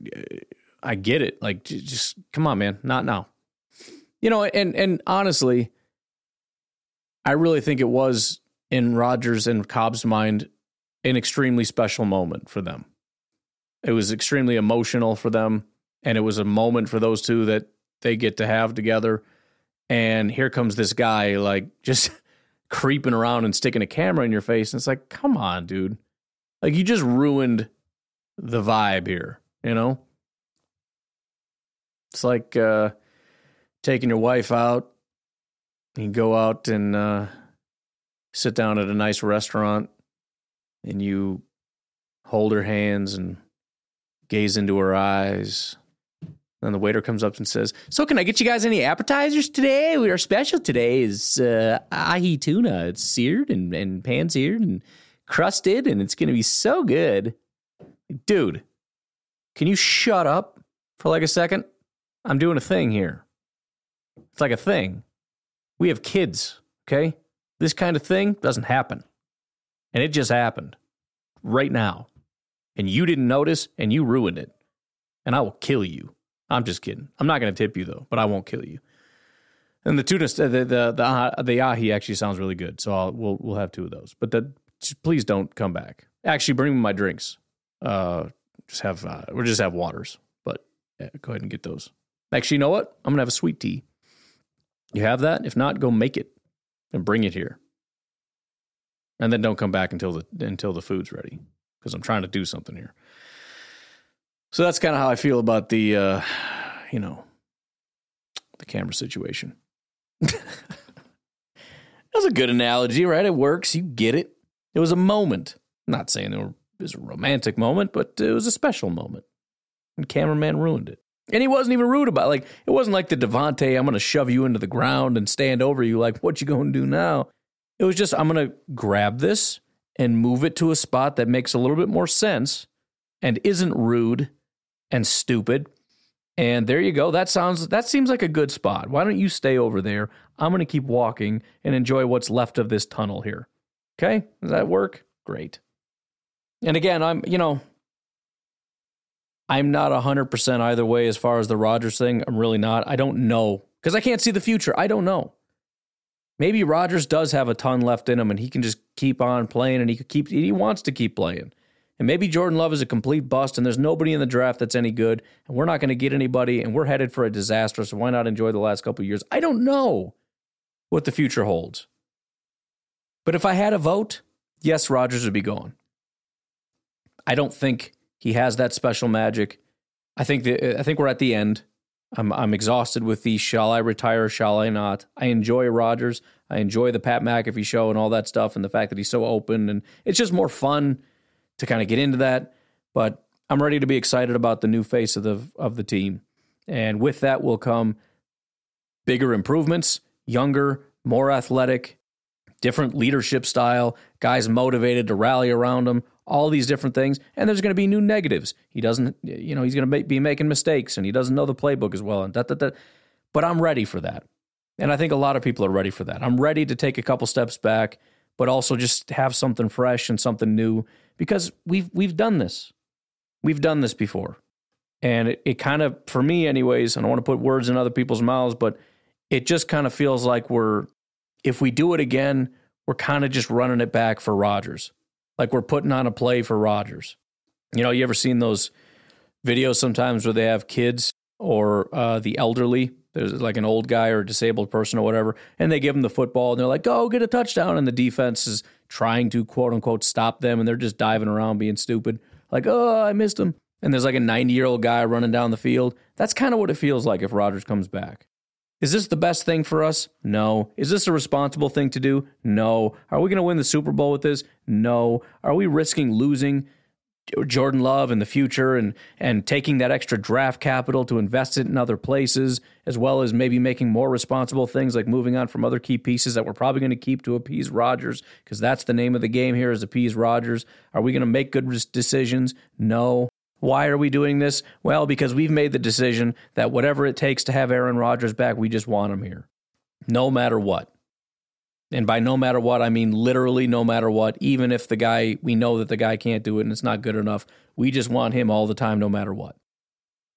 I get it. Like, just come on, man, not now. You know, and and honestly, I really think it was in Rodgers and Cobb's mind an extremely special moment for them. It was extremely emotional for them, and it was a moment for those two that they get to have together. And here comes this guy, like just creeping around and sticking a camera in your face. And it's like, come on, dude. Like you just ruined the vibe here, you know? It's like uh taking your wife out. You go out and uh sit down at a nice restaurant and you hold her hands and gaze into her eyes. Then the waiter comes up and says, "So, can I get you guys any appetizers today? Our special today is uh, ahi tuna. It's seared and, and pan seared and crusted, and it's going to be so good." Dude, can you shut up for like a second? I'm doing a thing here. It's like a thing. We have kids, okay? This kind of thing doesn't happen. And it just happened right now. And you didn't notice and you ruined it. And I will kill you. I'm just kidding. I'm not going to tip you though, but I won't kill you. And the tuna, the the the, the, the ahi actually sounds really good, so I'll, we'll we'll have two of those. But the, please don't come back. Actually, bring me my drinks. Uh, just have uh, or just have waters. But yeah, go ahead and get those. Actually, you know what? I'm gonna have a sweet tea. You have that? If not, go make it and bring it here. And then don't come back until the until the food's ready because I'm trying to do something here. So that's kind of how I feel about the, uh, you know, the camera situation. That's a good analogy, right? It works. You get it. It was a moment. I'm not saying it was a romantic moment, but it was a special moment. And cameraman ruined it. And he wasn't even rude about it. Like, it wasn't like the Davante, I'm going to shove you into the ground and stand over you. Like, what you going to do now? It was just, I'm going to grab this and move it to a spot that makes a little bit more sense and isn't rude and stupid. And there you go. That sounds that seems like a good spot. Why don't you stay over there? I'm going to keep walking and enjoy what's left of this tunnel here. Okay? Does that work? Great. And again, I'm, you know, I'm not 100% either way as far as the Rodgers thing. I'm really not. I don't know because I can't see the future. I don't know. Maybe Rodgers does have a ton left in him and he can just keep on playing and he could keep he wants to keep playing. And maybe Jordan Love is a complete bust and there's nobody in the draft that's any good and we're not going to get anybody and we're headed for a disaster so why not enjoy the last couple years? I don't know what the future holds. But if I had a vote, yes, Rodgers would be gone. I don't think he has that special magic. I think the, I think we're at the end. I'm I'm exhausted with the shall I retire, shall I not? I enjoy Rodgers. I enjoy the Pat McAfee show and all that stuff and the fact that he's so open and it's just more fun to kind of get into that. But I'm ready to be excited about the new face of the of the team. And with that will come bigger improvements, younger, more athletic, different leadership style, guys motivated to rally around him, all these different things. And there's going to be new negatives. He doesn't, you know, he's going to be making mistakes and he doesn't know the playbook as well. And that, that, that. But I'm ready for that. And I think a lot of people are ready for that. I'm ready to take a couple steps back, but also just have something fresh and something new because we've we've done this. We've done this before. And it, it kind of, for me, anyways, I don't want to put words in other people's mouths, but it just kind of feels like we're, if we do it again, we're kind of just running it back for Rodgers like we're putting on a play for Rodgers. You know, you ever seen those videos sometimes where they have kids or uh, the elderly? There's like an old guy or a disabled person or whatever, and they give them the football and they're like, go get a touchdown. And the defense is trying to quote unquote stop them and they're just diving around being stupid. Like, oh, I missed him. And there's like a 90 year old guy running down the field. That's kind of what it feels like if Rodgers comes back. Is this the best thing for us? No. Is this a responsible thing to do? No. Are we going to win the Super Bowl with this? No. Are we risking losing Jordan Love in the future and and taking that extra draft capital to invest it in other places, as well as maybe making more responsible things like moving on from other key pieces that we're probably going to keep to appease Rodgers because that's the name of the game here is appease Rodgers. Are we going to make good decisions? No. Why are we doing this? Well, because we've made the decision that whatever it takes to have Aaron Rodgers back, we just want him here, no matter what. And by no matter what, I mean literally no matter what, even if the guy, we know that the guy can't do it and it's not good enough, we just want him all the time, no matter what.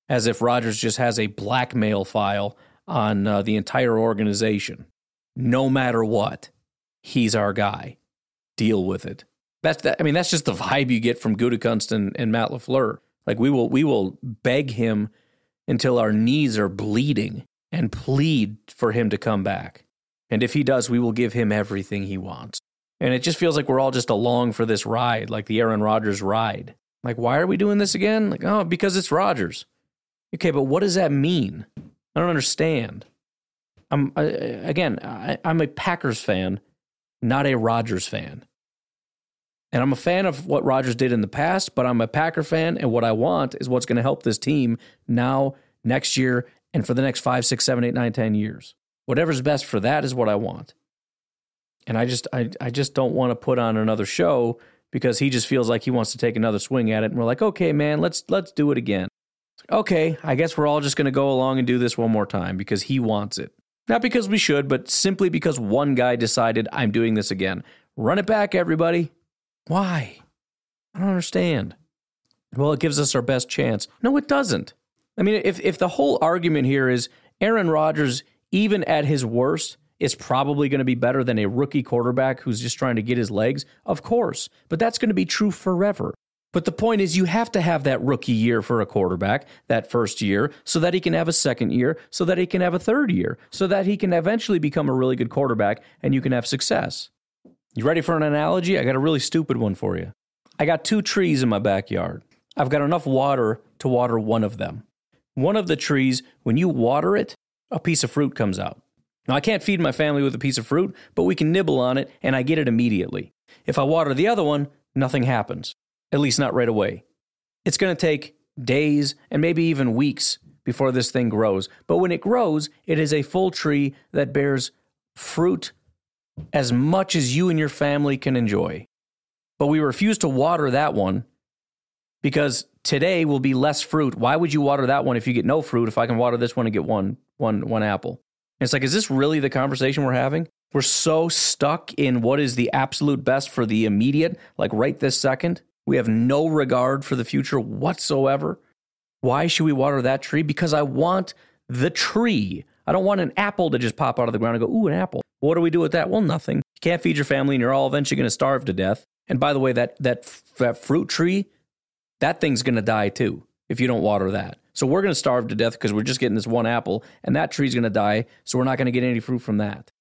As if Rodgers just has a blackmail file on uh, the entire organization. No matter what, he's our guy. Deal with it. That's that. I mean, that's just the vibe you get from Gutekunst and, and Matt LaFleur. Like we will we will beg him until our knees are bleeding and plead for him to come back. And if he does, we will give him everything he wants. And it just feels like we're all just along for this ride, like the Aaron Rodgers ride. Like, why are we doing this again? Like, oh, because it's Rodgers. Okay, but what does that mean? I don't understand. I'm I, again, I, I'm a Packers fan, not a Rodgers fan. And I'm a fan of what Rodgers did in the past, but I'm a Packer fan, and what I want is what's going to help this team now, next year, and for the next five, six, seven, eight, nine, ten years. Whatever's best for that is what I want. And I just I, I just don't want to put on another show because he just feels like he wants to take another swing at it. And we're like, okay, man, let's let's do it again. Okay, I guess we're all just gonna go along and do this one more time because he wants it. Not because we should, but simply because one guy decided I'm doing this again. Run it back, everybody. Why? I don't understand. Well, it gives us our best chance. No, it doesn't. I mean, if, if the whole argument here is Aaron Rodgers, even at his worst, is probably going to be better than a rookie quarterback who's just trying to get his legs, of course. But that's going to be true forever. But the point is, you have to have that rookie year for a quarterback, that first year, so that he can have a second year, so that he can have a third year, so that he can eventually become a really good quarterback and you can have success. You ready for an analogy? I got a really stupid one for you. I got two trees in my backyard. I've got enough water to water one of them. One of the trees, when you water it, a piece of fruit comes out. Now, I can't feed my family with a piece of fruit, but we can nibble on it and I get it immediately. If I water the other one, nothing happens, at least not right away. It's going to take days and maybe even weeks before this thing grows. But when it grows, it is a full tree that bears fruit as much as you and your family can enjoy. But we refuse to water that one because today will be less fruit. Why would you water that one if you get no fruit if I can water this one and get one one one apple? And it's like is this really the conversation we're having? We're so stuck in what is the absolute best for the immediate, like right this second. We have no regard for the future whatsoever. Why should we water that tree? Because I want the tree. I don't want an apple to just pop out of the ground and go, ooh, an apple. What do we do with that? Well, nothing. You can't feed your family and you're all eventually going to starve to death. And by the way, that, that, that fruit tree, that thing's going to die too if you don't water that. So we're going to starve to death because we're just getting this one apple, and that tree's going to die. So we're not going to get any fruit from that.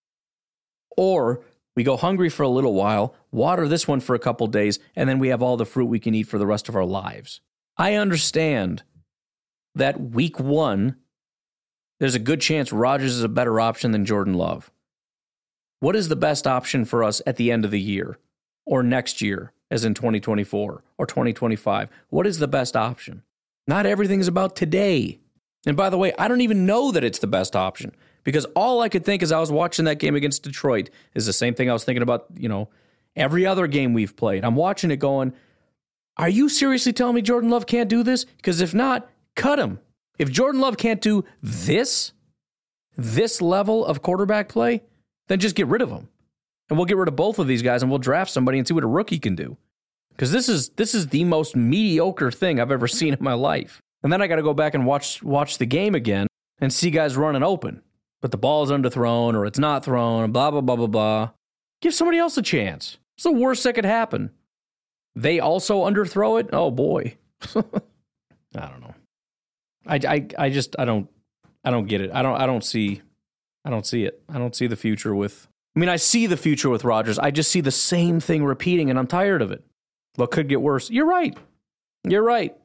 Or we go hungry for a little while, water this one for a couple days, and then we have all the fruit we can eat for the rest of our lives. I understand that week one, there's a good chance Rodgers is a better option than Jordan Love. What is the best option for us at the end of the year or next year, as in 2024 or 2025? What is the best option? Not everything is about today. And by the way, I don't even know that it's the best option because all I could think as I was watching that game against Detroit is the same thing I was thinking about, you know, every other game we've played. I'm watching it going, are you seriously telling me Jordan Love can't do this? Because if not, cut him. If Jordan Love can't do this, this level of quarterback play, then just get rid of him. And we'll get rid of both of these guys and we'll draft somebody and see what a rookie can do. Because this is this is the most mediocre thing I've ever seen in my life. And then I got to go back and watch watch the game again and see guys running open. But the ball is underthrown or it's not thrown, blah blah blah blah blah. Give somebody else a chance. It's the worst that could happen. They also underthrow it? Oh boy. I don't know. I, I, I just I don't I don't get it. I don't I don't see I don't see it. I don't see the future with I mean I see the future with Rodgers. I just see the same thing repeating and I'm tired of it. What could get worse? You're right. You're right.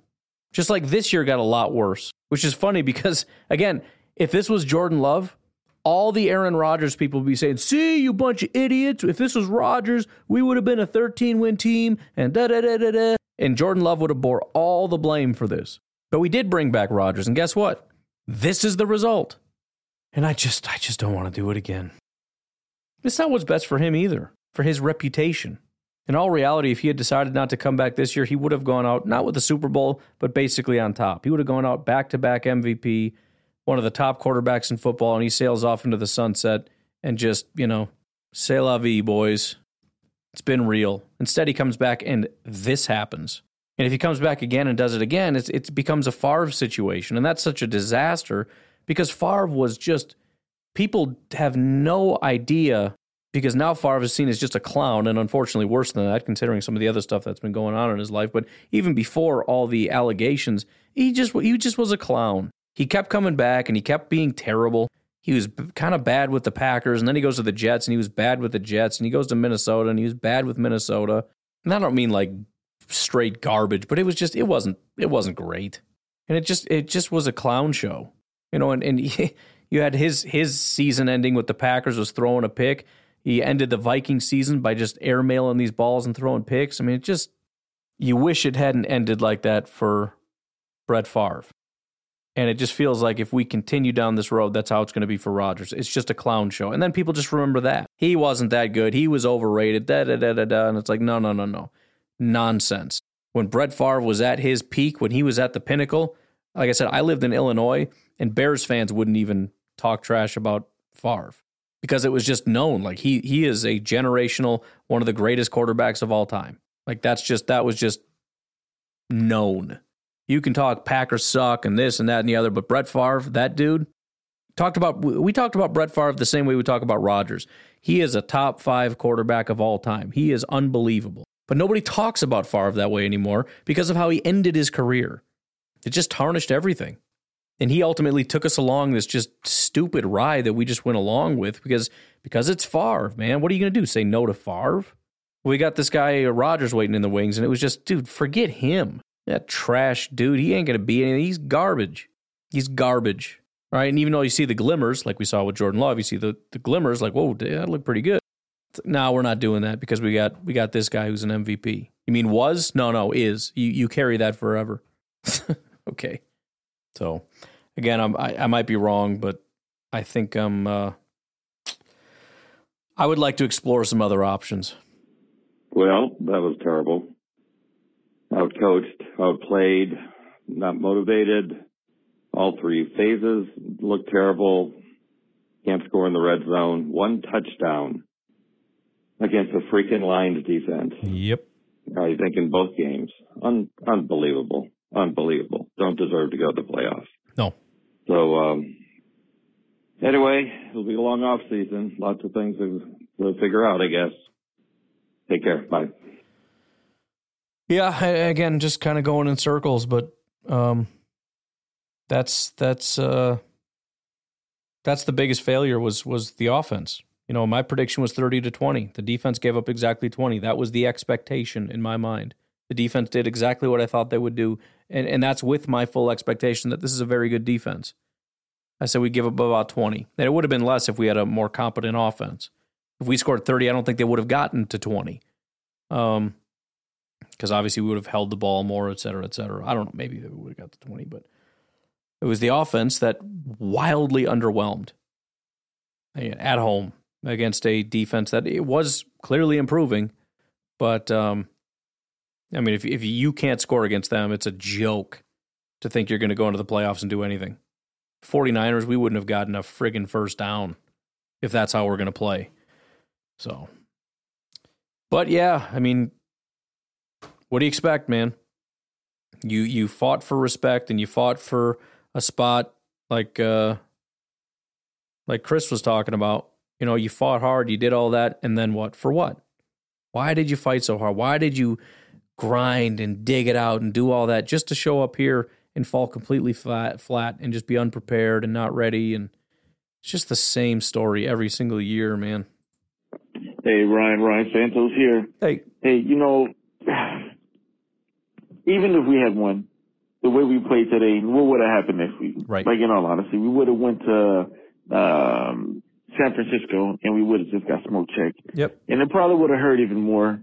Just like this year got a lot worse, which is funny because again, if this was Jordan Love, all the Aaron Rodgers people would be saying, "See, you bunch of idiots! If this was Rodgers, we would have been a 13 win team." And da da da da da. And Jordan Love would have bore all the blame for this. But we did bring back Rodgers, and guess what? This is the result. And I just, I just don't want to do it again. It's not what's best for him either, for his reputation. In all reality, if he had decided not to come back this year, he would have gone out not with the Super Bowl, but basically on top. He would have gone out back to back MVP, one of the top quarterbacks in football, and he sails off into the sunset and just, you know, say la vie, boys. It's been real. Instead, he comes back and this happens. And if he comes back again and does it again, it becomes a Favre situation. And that's such a disaster because Favre was just, people have no idea because now Favre is seen as just a clown, and unfortunately worse than that, considering some of the other stuff that's been going on in his life. But even before all the allegations, he just he just was a clown. He kept coming back, and he kept being terrible. He was kind of bad with the Packers, and then he goes to the Jets, and he was bad with the Jets, and he goes to Minnesota, and he was bad with Minnesota. And I don't mean like straight garbage, but it was just it wasn't it wasn't great, and it just it just was a clown show, you know. And and he, you had his his season ending with the Packers was throwing a pick. He ended the Viking season by just airmailing these balls and throwing picks. I mean, it just you wish it hadn't ended like that for Brett Favre. And it just feels like if we continue down this road, that's how it's going to be for Rodgers. It's just a clown show. And then people just remember that. He wasn't that good. He was overrated. Da da da da da. And it's like, no, no, no, no nonsense. When Brett Favre was at his peak, when he was at the pinnacle, like I said, I lived in Illinois, and Bears fans wouldn't even talk trash about Favre because it was just known. Like he he is a generational, one of the greatest quarterbacks of all time. Like that's just that was just known. You can talk Packers suck and this and that and the other, but Brett Favre, that dude, talked about we talked about Brett Favre the same way we talk about Rodgers. He is a top five quarterback of all time. He is unbelievable. But nobody talks about Favre that way anymore because of how he ended his career. It just tarnished everything. And he ultimately took us along this just stupid ride that we just went along with because because it's Favre, man. What are you going to do? Say no to Favre? We got this guy uh, Rodgers waiting in the wings, and it was just, dude, forget him. That trash dude. He ain't going to be anything. He's garbage. He's garbage, right? And even though you see the glimmers, like we saw with Jordan Love, you see the, the glimmers, like, whoa, that looked pretty good. No, we're not doing that because we got we got this guy who's an MVP. You mean was? No, no, is. You you carry that forever. okay. So again, I'm, I, I might be wrong, but I think I'm. Uh, I would like to explore some other options. Well, that was terrible. Outcoached, outplayed, not motivated. All three phases look terrible. Can't score in the red zone. One touchdown against a freaking Lions defense. Yep. I think in both games. Un- unbelievable. Unbelievable. Don't deserve to go to the playoffs. No. So, um, anyway, it'll be a long off season. Lots of things to, to figure out, I guess. Take care. Bye. Yeah, again, just kind of going in circles, but um, that's that's uh, that's the biggest failure was was the offense. You know, my prediction was 30 to 20. The defense gave up exactly 20. That was the expectation in my mind. The defense did exactly what I thought they would do, and and that's with my full expectation that this is a very good defense. I said we give up about 20. And it would have been less if we had a more competent offense. If we scored 30, I don't think they would have gotten to 20. Um, because obviously we would have held the ball more, et cetera, et cetera. I don't know, maybe we would have got to 20, but it was the offense that wildly underwhelmed at home against a defense that it was clearly improving. But, um, I mean, if, if you can't score against them, it's a joke to think you're going to go into the playoffs and do anything. 49ers, we wouldn't have gotten a friggin' first down if that's how we're going to play. So, but yeah, I mean, what do you expect, man? You you fought for respect and you fought for a spot like uh like Chris was talking about. You know, you fought hard, you did all that, and then what? For what? Why did you fight so hard? Why did you grind and dig it out and do all that just to show up here and fall completely flat flat and just be unprepared and not ready and it's just the same story every single year, man. Hey, Ryan, Ryan Santos here. Hey. Hey, you know, even if we had won the way we played today, what would have happened next week? Right. Like, in all honesty, we would have went to um, San Francisco and we would have just got smoke checked. Yep. And it probably would have hurt even more,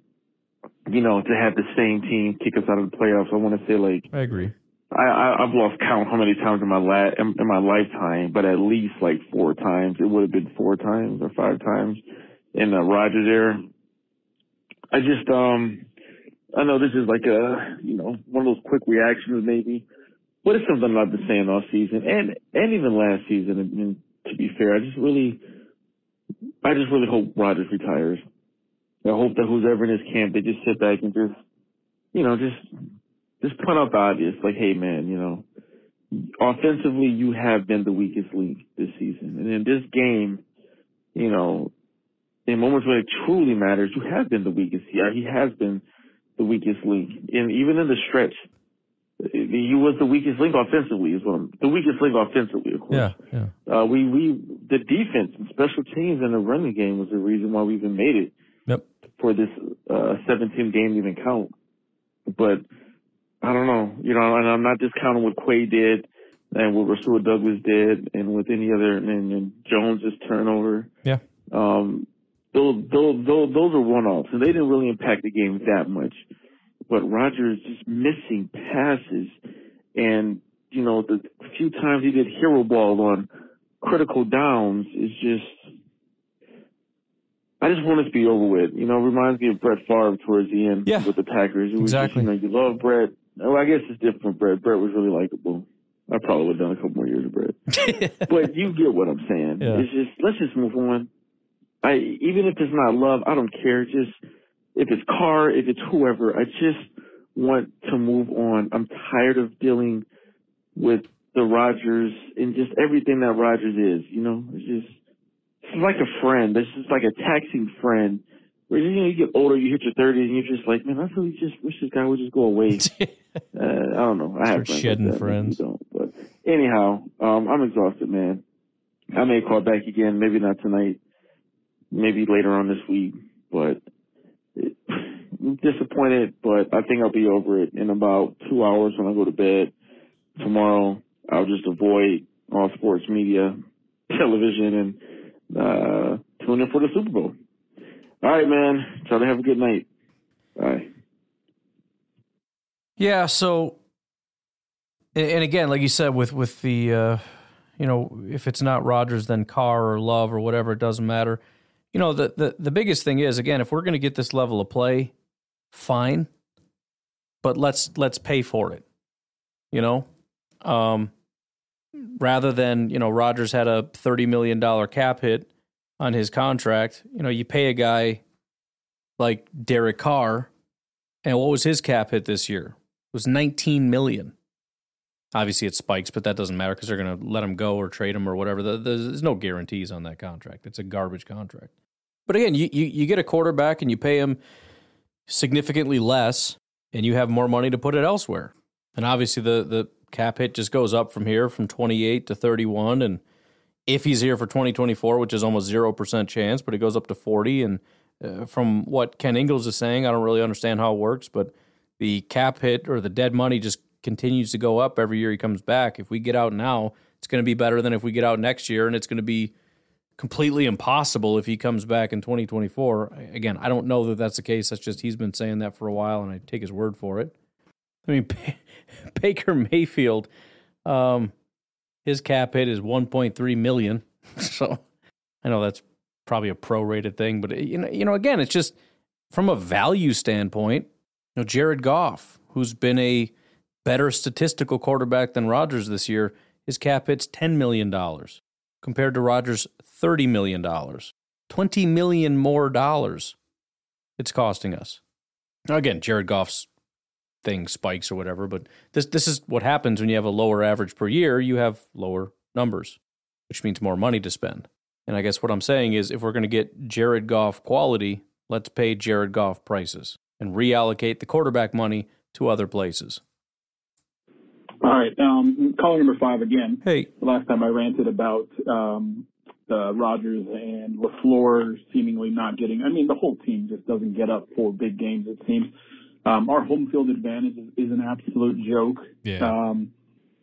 you know, to have the same team kick us out of the playoffs. I want to say, like, I agree. I, I I've lost count how many times in my la- in, in my lifetime, but at least like four times. It would have been four times or five times in the Rodgers era. I just um I know this is like a you know one of those quick reactions maybe, but it's something I've been saying all season and and even last season. And, and to be fair, I just really I just really hope Rodgers retires. I hope that who's ever in his camp, they just sit back and just you know just just point out the obvious, like, hey man, you know, offensively you have been the weakest league this season, and in this game, you know, in moments when it truly matters, you have been the weakest. Yeah, he has been the weakest link. And even in the stretch, he was the weakest link offensively as well. The weakest link offensively, of course. Yeah, yeah. Uh, we, we, the defense and special teams and the running game was the reason why we even made it Yep. for this, uh, 17 game even count. But I don't know, you know, and I'm not discounting what Quay did and what Rasul Douglas did and with any other, and, and Jones's turnover. Yeah. Um, those, those, those, those are one-offs, and they didn't really impact the game that much. But Rodgers is just missing passes, and you know the few times he did hero ball on critical downs is just. I just want it to be over with. You know, it reminds me of Brett Favre towards the end Yeah. with the Packers. It was Exactly. Just, you know, you love Brett. Oh, I guess it's different with Brett. Brett was really likable. I probably would have done a couple more years of Brett. but you get what I'm saying. Yeah. It's just let's just move on. I even if it's not love, I don't care. Just if it's Carr, if it's whoever, I just want to move on. I'm tired of dealing with the Rodgers and just everything that Rodgers is. You know, it's just it's like a friend. This is like a taxing friend. Where you know you get older, you hit your 30s, and you're just like, man, I really just wish this guy would just go away. uh, I don't know. I have friends like shedding maybe friends. But anyhow, um, I'm exhausted, man. I may call back again, maybe not tonight, maybe later on this week, but it, I'm disappointed, but I think I'll be over it in about two hours when I go to bed. Tomorrow, I'll just avoid all sports media, television, and uh, tune in for the Super Bowl. All right, man. Try to have a good night. Bye. Yeah, so And, again, like you said, with with the uh, you know, if it's not Rodgers, then Carr or Love or whatever, it doesn't matter. You know, the the, the biggest thing is again, if we're going to get this level of play, fine, but let's let's pay for it. You know, um, rather than you know Rodgers had a thirty million dollar cap hit on his contract. You know, you pay a guy like Derek Carr, and what was his cap hit this year? It was nineteen million. Obviously, it spikes, but that doesn't matter because they're going to let him go or trade him or whatever. There's no guarantees on that contract. It's a garbage contract. But again, you, you, you get a quarterback and you pay him significantly less, and you have more money to put it elsewhere. And obviously, the the cap hit just goes up from here from 28 to 31. And if he's here for 2024, which is almost 0% chance, but it goes up to 40. And uh, from what Ken Ingalls is saying, I don't really understand how it works, but the cap hit or the dead money just continues to go up every year he comes back. If we get out now, it's going to be better than if we get out next year, and it's going to be completely impossible if he comes back in 2024. Again, I don't know that that's the case. That's just he's been saying that for a while, and I take his word for it. I mean, Baker Mayfield, um, his cap hit is 1.3 million. so I know that's probably a prorated thing, but you know, you know, again, it's just from a value standpoint. You know, Jared Goff, who's been a better statistical quarterback than Rodgers this year, his cap hits $10 million compared to Rodgers' $30 million. 20 million more dollars it's costing us. Now, again, Jared Goff's thing spikes or whatever, but this, this is what happens when you have a lower average per year. You have lower numbers, which means more money to spend. And I guess what I'm saying is if we're going to get Jared Goff quality, let's pay Jared Goff prices and reallocate the quarterback money to other places. All right. Um, caller number five again. Hey. The last time I ranted about um, uh, Rodgers and LaFleur seemingly not getting, I mean, the whole team just doesn't get up for big games, it seems. Um, our home field advantage is, is an absolute joke. Yeah. Um,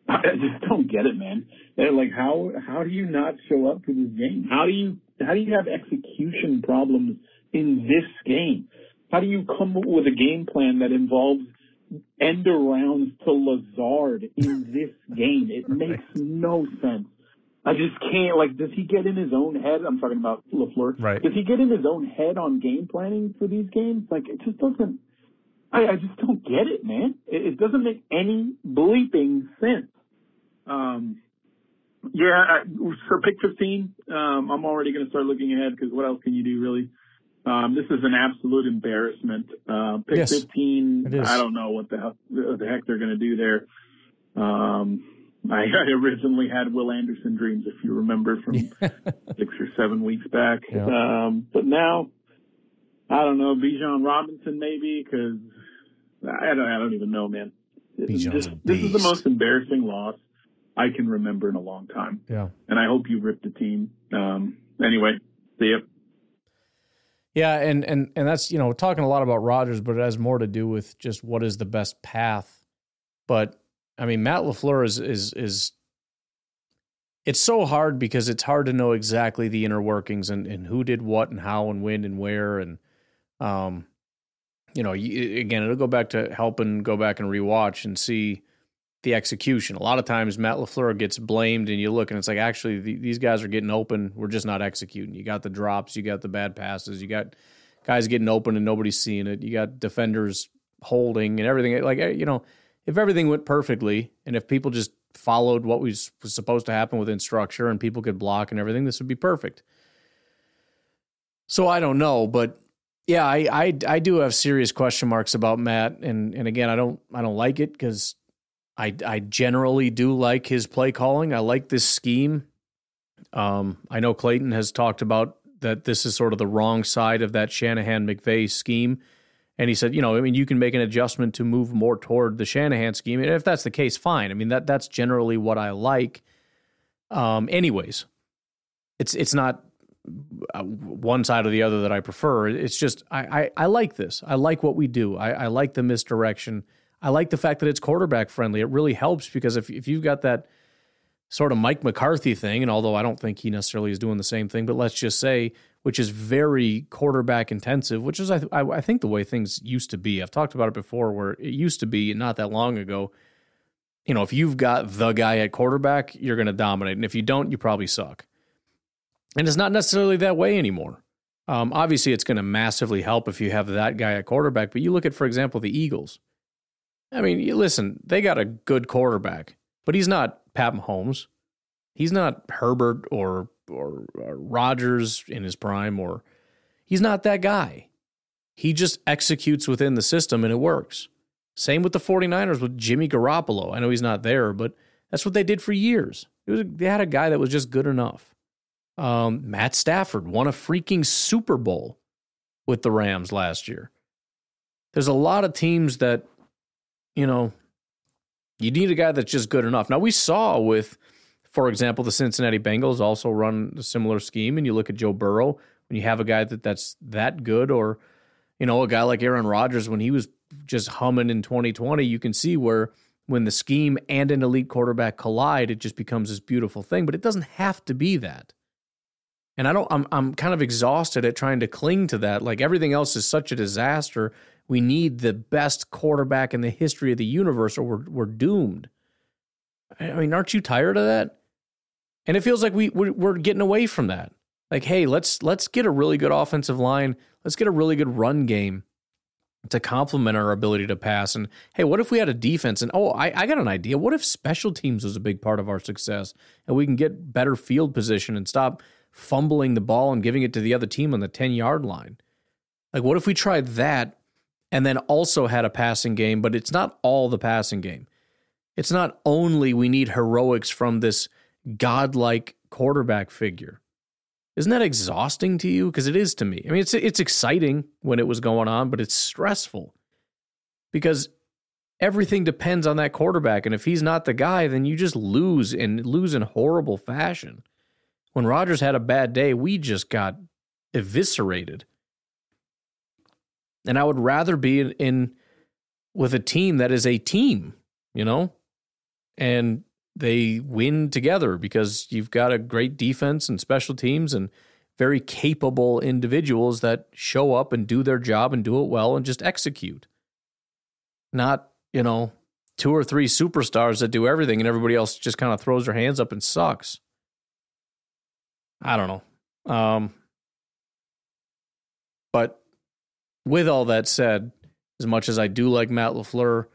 I just don't get it, man. like, how how do you not show up to this game? How do you how do you have execution problems in this game? How do you come up with a game plan that involves end arounds to Lazard in this game. It makes no sense. I just can't. Like, does he get in his own head? I'm talking about Lafleur. Right. Does he get in his own head on game planning for these games? Like, it just doesn't. I, I just don't get it, man. It, it doesn't make any bleeping sense. Um. Yeah. I, so pick 15. Um. I'm already going to start looking ahead because what else can you do really? Um, this is an absolute embarrassment. Uh, pick Yes, 15. I don't know what the hell, the heck they're going to do there. Um, I, I originally had Will Anderson dreams, if you remember from six or seven weeks back. Yeah. Um, but now, I don't know, Bijan Robinson maybe, because I don't, I don't even know, man. This, this is the most embarrassing loss I can remember in a long time. Yeah. And I hope you ripped the team. Um, anyway, see ya. Yeah, and and and that's you know talking a lot about Rodgers, but it has more to do with just what is the best path. But I mean, Matt Lafleur is is is. It's so hard because it's hard to know exactly the inner workings and, and who did what and how and when and where and, um, you know, again, it'll go back to helping go back and rewatch and see the execution. A lot of times Matt LaFleur gets blamed and you look and it's like, actually, the, these guys are getting open. We're just not executing. You got the drops, you got the bad passes, you got guys getting open and nobody's seeing it. You got defenders holding and everything. Like, eh, you know, if everything went perfectly and if people just followed what was supposed to happen within structure and people could block and everything, this would be perfect. So I don't know, but yeah, I, I I do have serious question marks about Matt, and and again, I don't I don't like it because I I generally do like his play calling. I like this scheme. Um, I know Clayton has talked about that this is sort of the wrong side of that Shanahan McVay scheme. And he said, you know, I mean, you can make an adjustment to move more toward the Shanahan scheme. And if that's the case, fine. I mean, that that's generally what I like. Um, anyways, it's it's not Uh, one side or the other that I prefer. It's just I I, I like this. I like what we do. I, I like the misdirection. I like the fact that it's quarterback friendly. It really helps because if if you've got that sort of Mike McCarthy thing, and although I don't think he necessarily is doing the same thing, but let's just say, which is very quarterback intensive, which is I, I, I think the way things used to be. I've talked about it before, where it used to be not that long ago. you know, if you've got the guy at quarterback, you're going to dominate. And if you don't, you probably suck. And it's not necessarily that way anymore. Um, obviously, it's going to massively help if you have that guy at quarterback. But you look at, for example, the Eagles. I mean, listen, they got a good quarterback, but he's not Pat Mahomes. He's not Herbert or or, or Rodgers in his prime, or he's not that guy. He just executes within the system and it works. Same with the 49ers with Jimmy Garoppolo. I know he's not there, but that's what they did for years. It was they had a guy that was just good enough. Um, Matt Stafford won a freaking Super Bowl with the Rams last year. There's a lot of teams that, you know, you need a guy that's just good enough. Now we saw with, for example, the Cincinnati Bengals also run a similar scheme, and you look at Joe Burrow when you have a guy that that's that good, or you know, a guy like Aaron Rodgers when he was just humming in 2020, you can see where when the scheme and an elite quarterback collide, it just becomes this beautiful thing. But it doesn't have to be that. And I don't I'm I'm kind of exhausted at trying to cling to that. Like everything else is such a disaster. We need the best quarterback in the history of the universe or we're we're doomed. I mean, aren't you tired of that? And it feels like we we're, we're getting away from that. Like, hey, let's let's get a really good offensive line. Let's get a really good run game to complement our ability to pass. And hey, what if we had a defense? And oh, I, I got an idea. What if special teams was a big part of our success and we can get better field position and stop fumbling the ball and giving it to the other team on the 10 yard line? Like, what if we tried that and then also had a passing game, but it's not all the passing game? It's not only we need heroics from this godlike quarterback figure. Isn't that exhausting to you? Because it is to me. I mean, it's it's exciting when it was going on, but it's stressful because everything depends on that quarterback. And if he's not the guy, then you just lose and lose in horrible fashion. When Rodgers had a bad day, we just got eviscerated. And I would rather be in, in with a team that is a team, you know, and they win together because you've got a great defense and special teams and very capable individuals that show up and do their job and do it well and just execute. Not, you know, two or three superstars that do everything and everybody else just kind of throws their hands up and sucks. I don't know. Um, but with all that said, as much as I do like Matt LaFleur,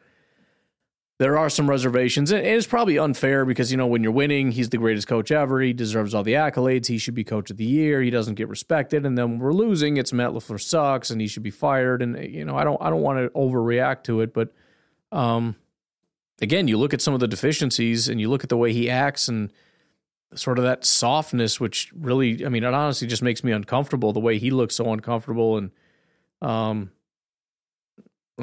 there are some reservations. And it's probably unfair because, you know, when you're winning, he's the greatest coach ever. He deserves all the accolades. He should be coach of the year. He doesn't get respected. And then we're losing, it's Matt LaFleur sucks and he should be fired. And, you know, I don't I don't want to overreact to it. But um again, you look at some of the deficiencies and you look at the way he acts and sort of that softness, which really I mean, it honestly just makes me uncomfortable, the way he looks so uncomfortable and um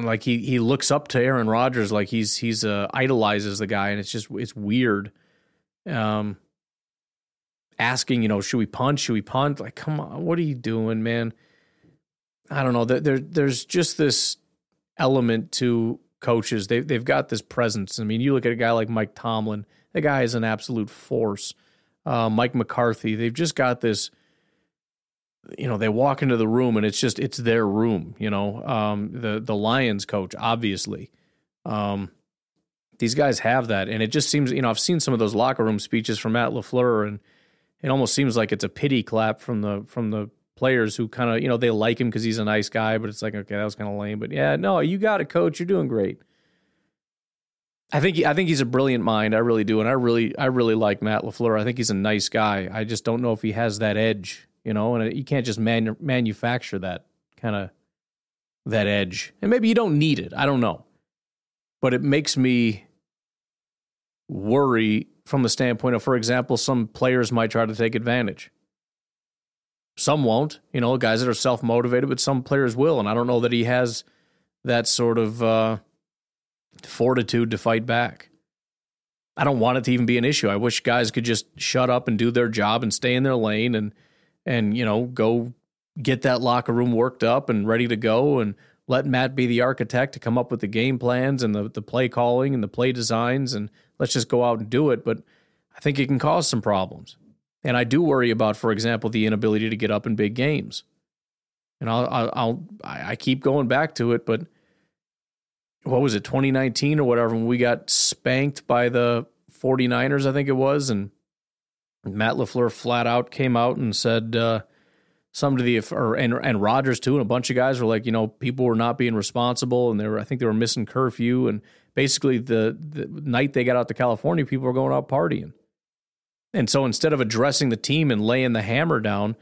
like he he looks up to Aaron Rodgers like he's he's uh, idolizes the guy, and it's just it's weird. Um, asking, you know, should we punch? Should we punt? Like, come on, what are you doing, man? I don't know. There, there there's just this element to coaches. They they've got this presence. I mean, you look at a guy like Mike Tomlin. The guy is an absolute force. Uh, Mike McCarthy. They've just got this you know they walk into the room and it's just it's their room you know? Um, the the lions coach obviously. Um, these guys have that. And it just seems you know i've seen some of those locker room speeches from Matt LaFleur and it almost seems like it's a pity clap from the from the players who kind of you know they like him because he's a nice guy but it's like okay that was kind of lame. But yeah no you got it coach. You're doing great I think I think he's a brilliant mind. I really do, and I really I really like Matt LaFleur. I think he's a nice guy. I just don't know if he has that edge you know, and you can't just manu- manufacture that kind of that edge. And maybe you don't need it. I don't know. But it makes me worry from the standpoint of, for example, some players might try to take advantage. Some won't, you know, guys that are self motivated, but some players will. And I don't know that he has that sort of uh, fortitude to fight back. I don't want it to even be an issue. I wish guys could just shut up and do their job and stay in their lane and and you know go get that locker room worked up and ready to go and let Matt be the architect to come up with the game plans and the the play calling and the play designs and let's just go out and do it but I think it can cause some problems. And I do worry about for example the inability to get up in big games. And I'll I'll, I'll I keep going back to it but what was it, 2019 or whatever, when we got spanked by the 49ers, I think it was, and Matt LaFleur flat out came out and said uh, some to the or and and Rodgers too, and a bunch of guys were like, you know, people were not being responsible, and they were I think they were missing curfew, and basically the the night they got out to California, people were going out partying, and so instead of addressing the team and laying the hammer down,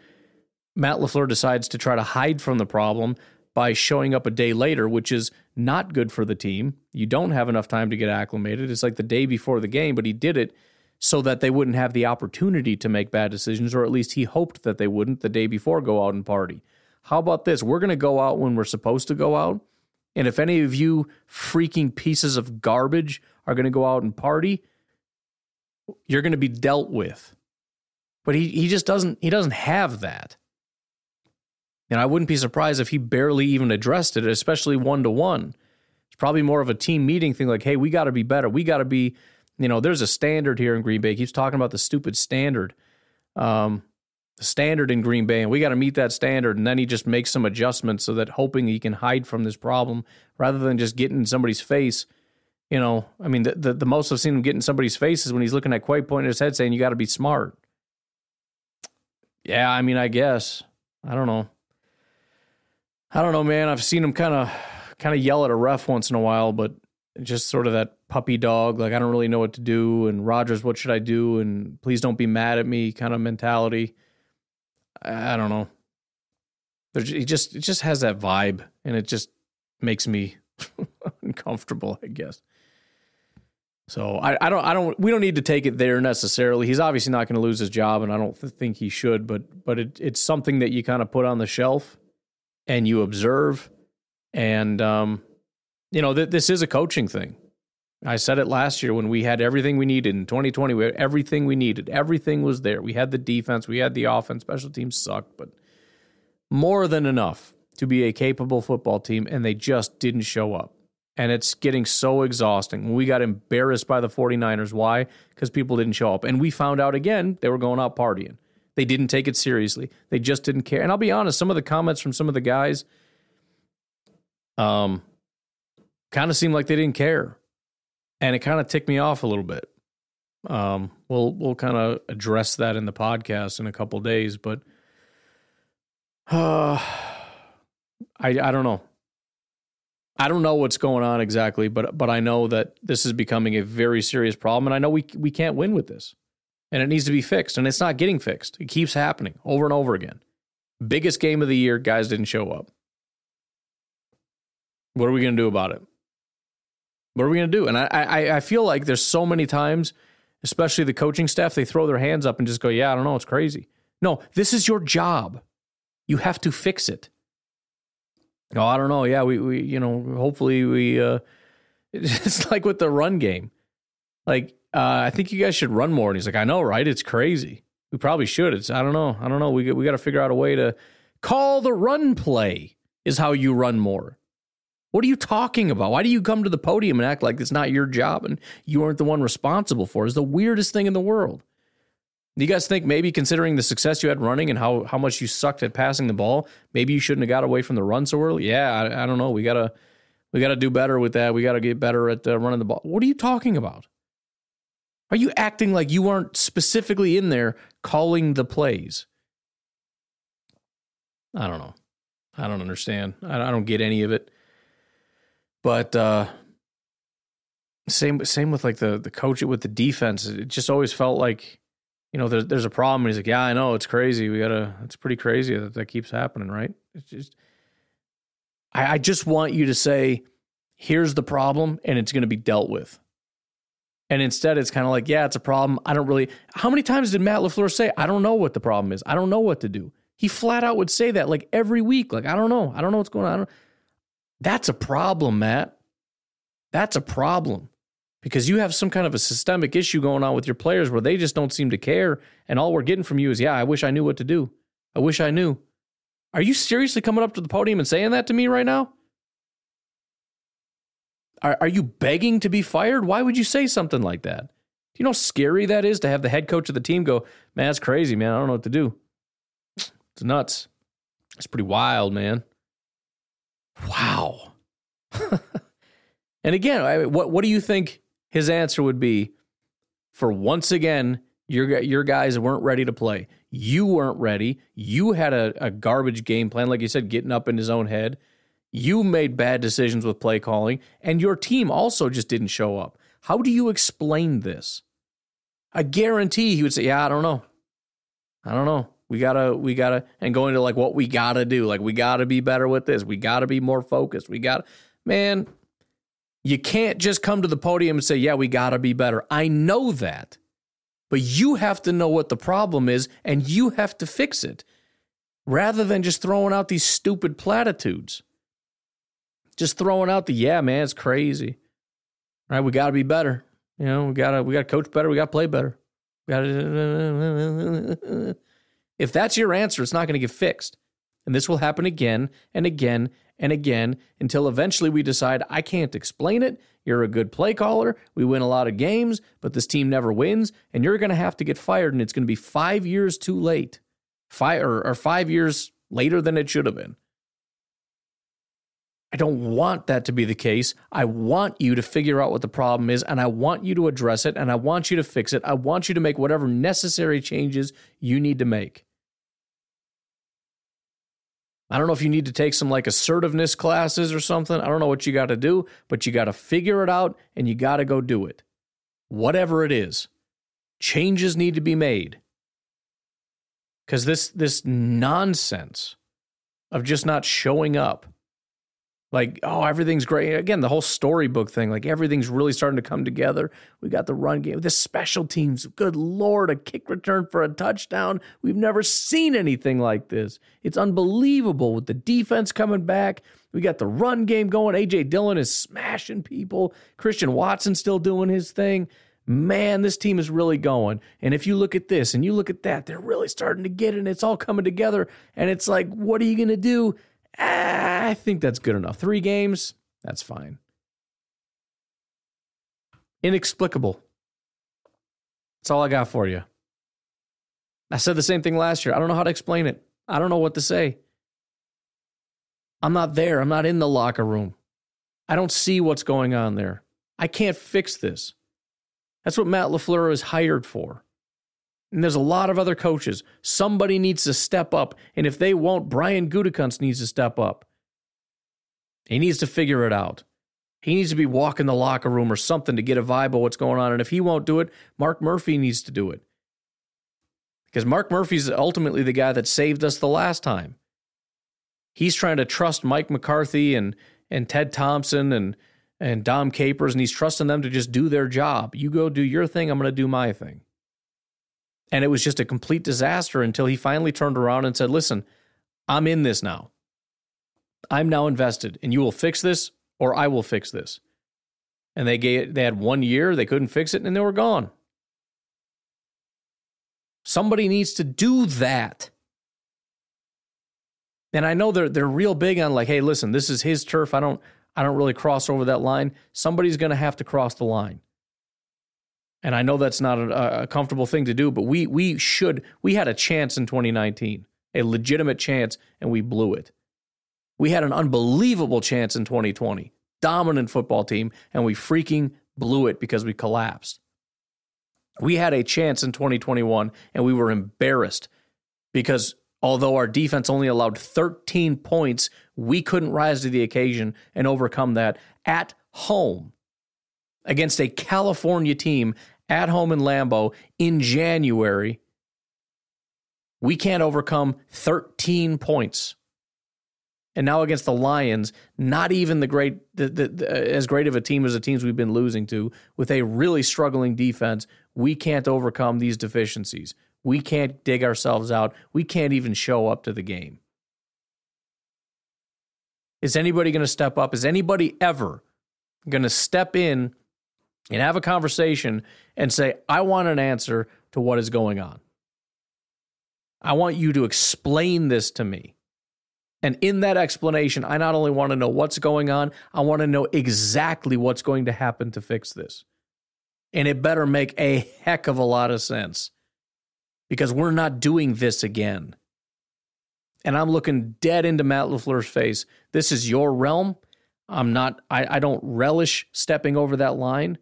Matt LaFleur decides to try to hide from the problem by showing up a day later, which is not good for the team. You don't have enough time to get acclimated. It's like the day before the game, but he did it so that they wouldn't have the opportunity to make bad decisions, or at least he hoped that they wouldn't the day before go out and party. How about this? We're going to go out when we're supposed to go out. And if any of you freaking pieces of garbage are going to go out and party, you're going to be dealt with. But he, he just doesn't he doesn't have that. And I wouldn't be surprised if he barely even addressed it, especially one to one. It's probably more of a team meeting thing like, hey, we got to be better. We got to be you know, there's a standard here in Green Bay. He keeps talking about the stupid standard, um, the standard in Green Bay, and we got to meet that standard. And then he just makes some adjustments so that hoping he can hide from this problem rather than just getting in somebody's face. You know, I mean, the, the, the most I've seen him get in somebody's face is when he's looking at Quay pointing his head saying, You got to be smart. Yeah, I mean, I guess. I don't know. I don't know, man. I've seen him kind of kind of yell at a ref once in a while, but just sort of that puppy dog, like I don't really know what to do, and Rodgers, what should I do? And please don't be mad at me, kind of mentality. I, I don't know. There's, he just it just has that vibe, and it just makes me uncomfortable, I guess. So I, I don't I don't we don't need to take it there necessarily. He's obviously not going to lose his job, and I don't think he should. But but it, it's something that you kind of put on the shelf and you observe, and um, you know, th- this is a coaching thing. I said it last year when we had everything we needed in 2020. We had everything we needed. Everything was there. We had the defense, we had the offense. Special teams sucked, but more than enough to be a capable football team, and they just didn't show up. And it's getting so exhausting. We got embarrassed by the 49ers. Why? Because people didn't show up. And we found out again they were going out partying. They didn't take it seriously. They just didn't care. And I'll be honest, some of the comments from some of the guys, um, kind of seemed like they didn't care, and it kind of ticked me off a little bit. Um, we'll we'll kind of address that in the podcast in a couple days, but uh, I I don't know. I don't know what's going on exactly, but but I know that this is becoming a very serious problem, and I know we we can't win with this, and it needs to be fixed, and it's not getting fixed. It keeps happening over and over again. Biggest game of the year, guys didn't show up. What are we going to do about it? What are we going to do? And I, I, I feel like there's so many times, especially the coaching staff, they throw their hands up and just go, "Yeah, I don't know, it's crazy." No, this is your job. You have to fix it. Oh, I don't know. Yeah, we, we you know, hopefully we. uh It's like with the run game. Like, uh, I think you guys should run more. And he's like, I know, right? It's crazy. We probably should. It's I don't know. I don't know. We we got to figure out a way to call the run play. Is how you run more. What are you talking about? Why do you come to the podium and act like it's not your job and you aren't the one responsible for it? It's the weirdest thing in the world. Do you guys think maybe considering the success you had running and how, how much you sucked at passing the ball, maybe you shouldn't have got away from the run so early? Yeah, I, I don't know. We gotta we gotta do better with that. We gotta get better at uh, running the ball. What are you talking about? Are you acting like you aren't specifically in there calling the plays? I don't know. I don't understand. I, don't get any of it. But uh, same same with like the the coach with the defense. It just always felt like you know there's there's a problem. And he's like, yeah, I know it's crazy. We gotta. It's pretty crazy that that keeps happening, right? It's just. I, I just want you to say, here's the problem, and it's going to be dealt with. And instead, it's kind of like, yeah, it's a problem. I don't really. How many times did Matt LaFleur say, I don't know what the problem is? I don't know what to do? He flat out would say that like every week. Like, I don't know. I don't know what's going on. That's a problem, Matt. That's a problem because you have some kind of a systemic issue going on with your players where they just don't seem to care. And all we're getting from you is, yeah, I wish I knew what to do. I wish I knew. Are you seriously coming up to the podium and saying that to me right now? Are, are you begging to be fired? Why would you say something like that? Do you know how scary that is to have the head coach of the team go, man, that's crazy, man. I don't know what to do. It's nuts. It's pretty wild, man. Wow. And again, I, what what do you think his answer would be for once again your your guys weren't ready to play. You weren't ready. You had a, a garbage game plan, like you said, getting up in his own head. You made bad decisions with play calling, and your team also just didn't show up. How do you explain this? I guarantee he would say, "Yeah, I don't know. I don't know. We gotta, we gotta," and go into like what we gotta do. Like we gotta be better with this. We gotta be more focused. We gotta, man. You can't just come to the podium and say, "Yeah, we gotta be better." I know that. But you have to know what the problem is and you have to fix it rather than just throwing out these stupid platitudes. Just throwing out the yeah, man, it's crazy. Right? We got to be better. You know, we got to we got to coach better, we got to play better. We got to If that's your answer, it's not going to get fixed. And this will happen again and again and again until eventually we decide I can't explain it you're a good play caller. We win a lot of games, but this team never wins, and you're going to have to get fired, and it's going to be five years too late, five or five years later than it should have been. I don't want that to be the case. I want you to figure out what the problem is, and I want you to address it, and I want you to fix it. I want you to make whatever necessary changes you need to make. I don't know if you need to take some like assertiveness classes or something. I don't know what you got to do, but you got to figure it out and you got to go do it. Whatever it is, changes need to be made. Cuz this this nonsense of just not showing up like, oh, everything's great. Again, the whole storybook thing, like everything's really starting to come together. We got the run game, the special teams. Good Lord, a kick return for a touchdown. We've never seen anything like this. It's unbelievable with the defense coming back. We got the run game going. AJ Dillon is smashing people. Christian Watson still doing his thing. Man, this team is really going. And if you look at this and you look at that, they're really starting to get it. And it's all coming together. And it's like, what are you going to do? I think that's good enough. Three games, that's fine. Inexplicable. That's all I got for you. I said the same thing last year. I don't know how to explain it. I don't know what to say. I'm not there. I'm not in the locker room. I don't see what's going on there. I can't fix this. That's what Matt LaFleur is hired for. And there's a lot of other coaches. Somebody needs to step up. And if they won't, Brian Gutekunst needs to step up. He needs to figure it out. He needs to be walking the locker room or something to get a vibe of what's going on. And if he won't do it, Mark Murphy needs to do it. Because Mark Murphy's ultimately the guy that saved us the last time. He's trying to trust Mike McCarthy and and Ted Thompson and and Dom Capers, and he's trusting them to just do their job. You go do your thing, I'm going to do my thing. And it was just a complete disaster until he finally turned around and said, Listen, I'm in this now. I'm now invested, and you will fix this or I will fix this. And they gave, they had one year, they couldn't fix it, and they were gone. Somebody needs to do that. And I know they're they're real big on like, hey, listen, this is his turf. I don't I don't really cross over that line. Somebody's going to have to cross the line. And I know that's not a, a, comfortable thing to do, but we we should we had a chance in 2019, a legitimate chance, and we blew it. We had an unbelievable chance in 2020, dominant football team, and we freaking blew it because we collapsed. We had a chance in 2021, and we were embarrassed because although our defense only allowed 13 points, we couldn't rise to the occasion and overcome that at home against a California team at home in Lambeau in January, we can't overcome 13 points. And now against the Lions, not even the great, the, the, the, uh, as great of a team as the teams we've been losing to, with a really struggling defense, we can't overcome these deficiencies. We can't dig ourselves out. We can't even show up to the game. Is anybody going to step up? Is anybody ever going to step in and have a conversation and say, I want an answer to what is going on. I want you to explain this to me. And in that explanation, I not only want to know what's going on, I want to know exactly what's going to happen to fix this. And it better make a heck of a lot of sense because we're not doing this again. And I'm looking dead into Matt LaFleur's face. This is your realm. I'm not, I, I don't relish stepping over that line,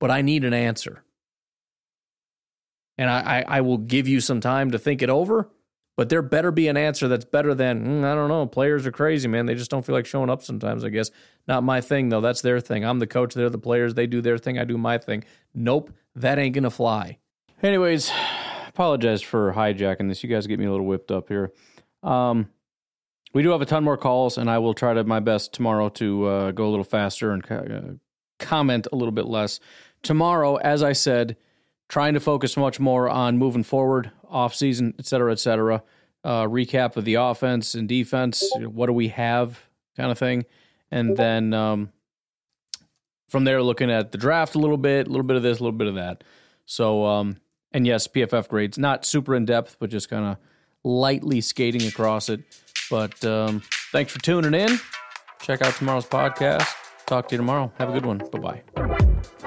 but I need an answer. And I, I, I will give you some time to think it over, but there better be an answer that's better than, mm, I don't know, players are crazy, man. They just don't feel like showing up sometimes, I guess. Not my thing, though. That's their thing. I'm the coach, they're the players. They do their thing, I do my thing. Nope, that ain't going to fly. Anyways, apologize for hijacking this. You guys get me a little whipped up here. Um, we do have a ton more calls, and I will try to my best tomorrow to uh, go a little faster and uh, comment a little bit less. Tomorrow, as I said, trying to focus much more on moving forward, off season, et cetera, et cetera. Uh, recap of the offense and defense. What do we have, kind of thing, and then um, from there, looking at the draft a little bit, a little bit of this, a little bit of that. So, um, and yes, PFF grades, not super in depth, but just kind of lightly skating across it. But um, thanks for tuning in. Check out tomorrow's podcast. Talk to you tomorrow. Have a good one. Bye bye.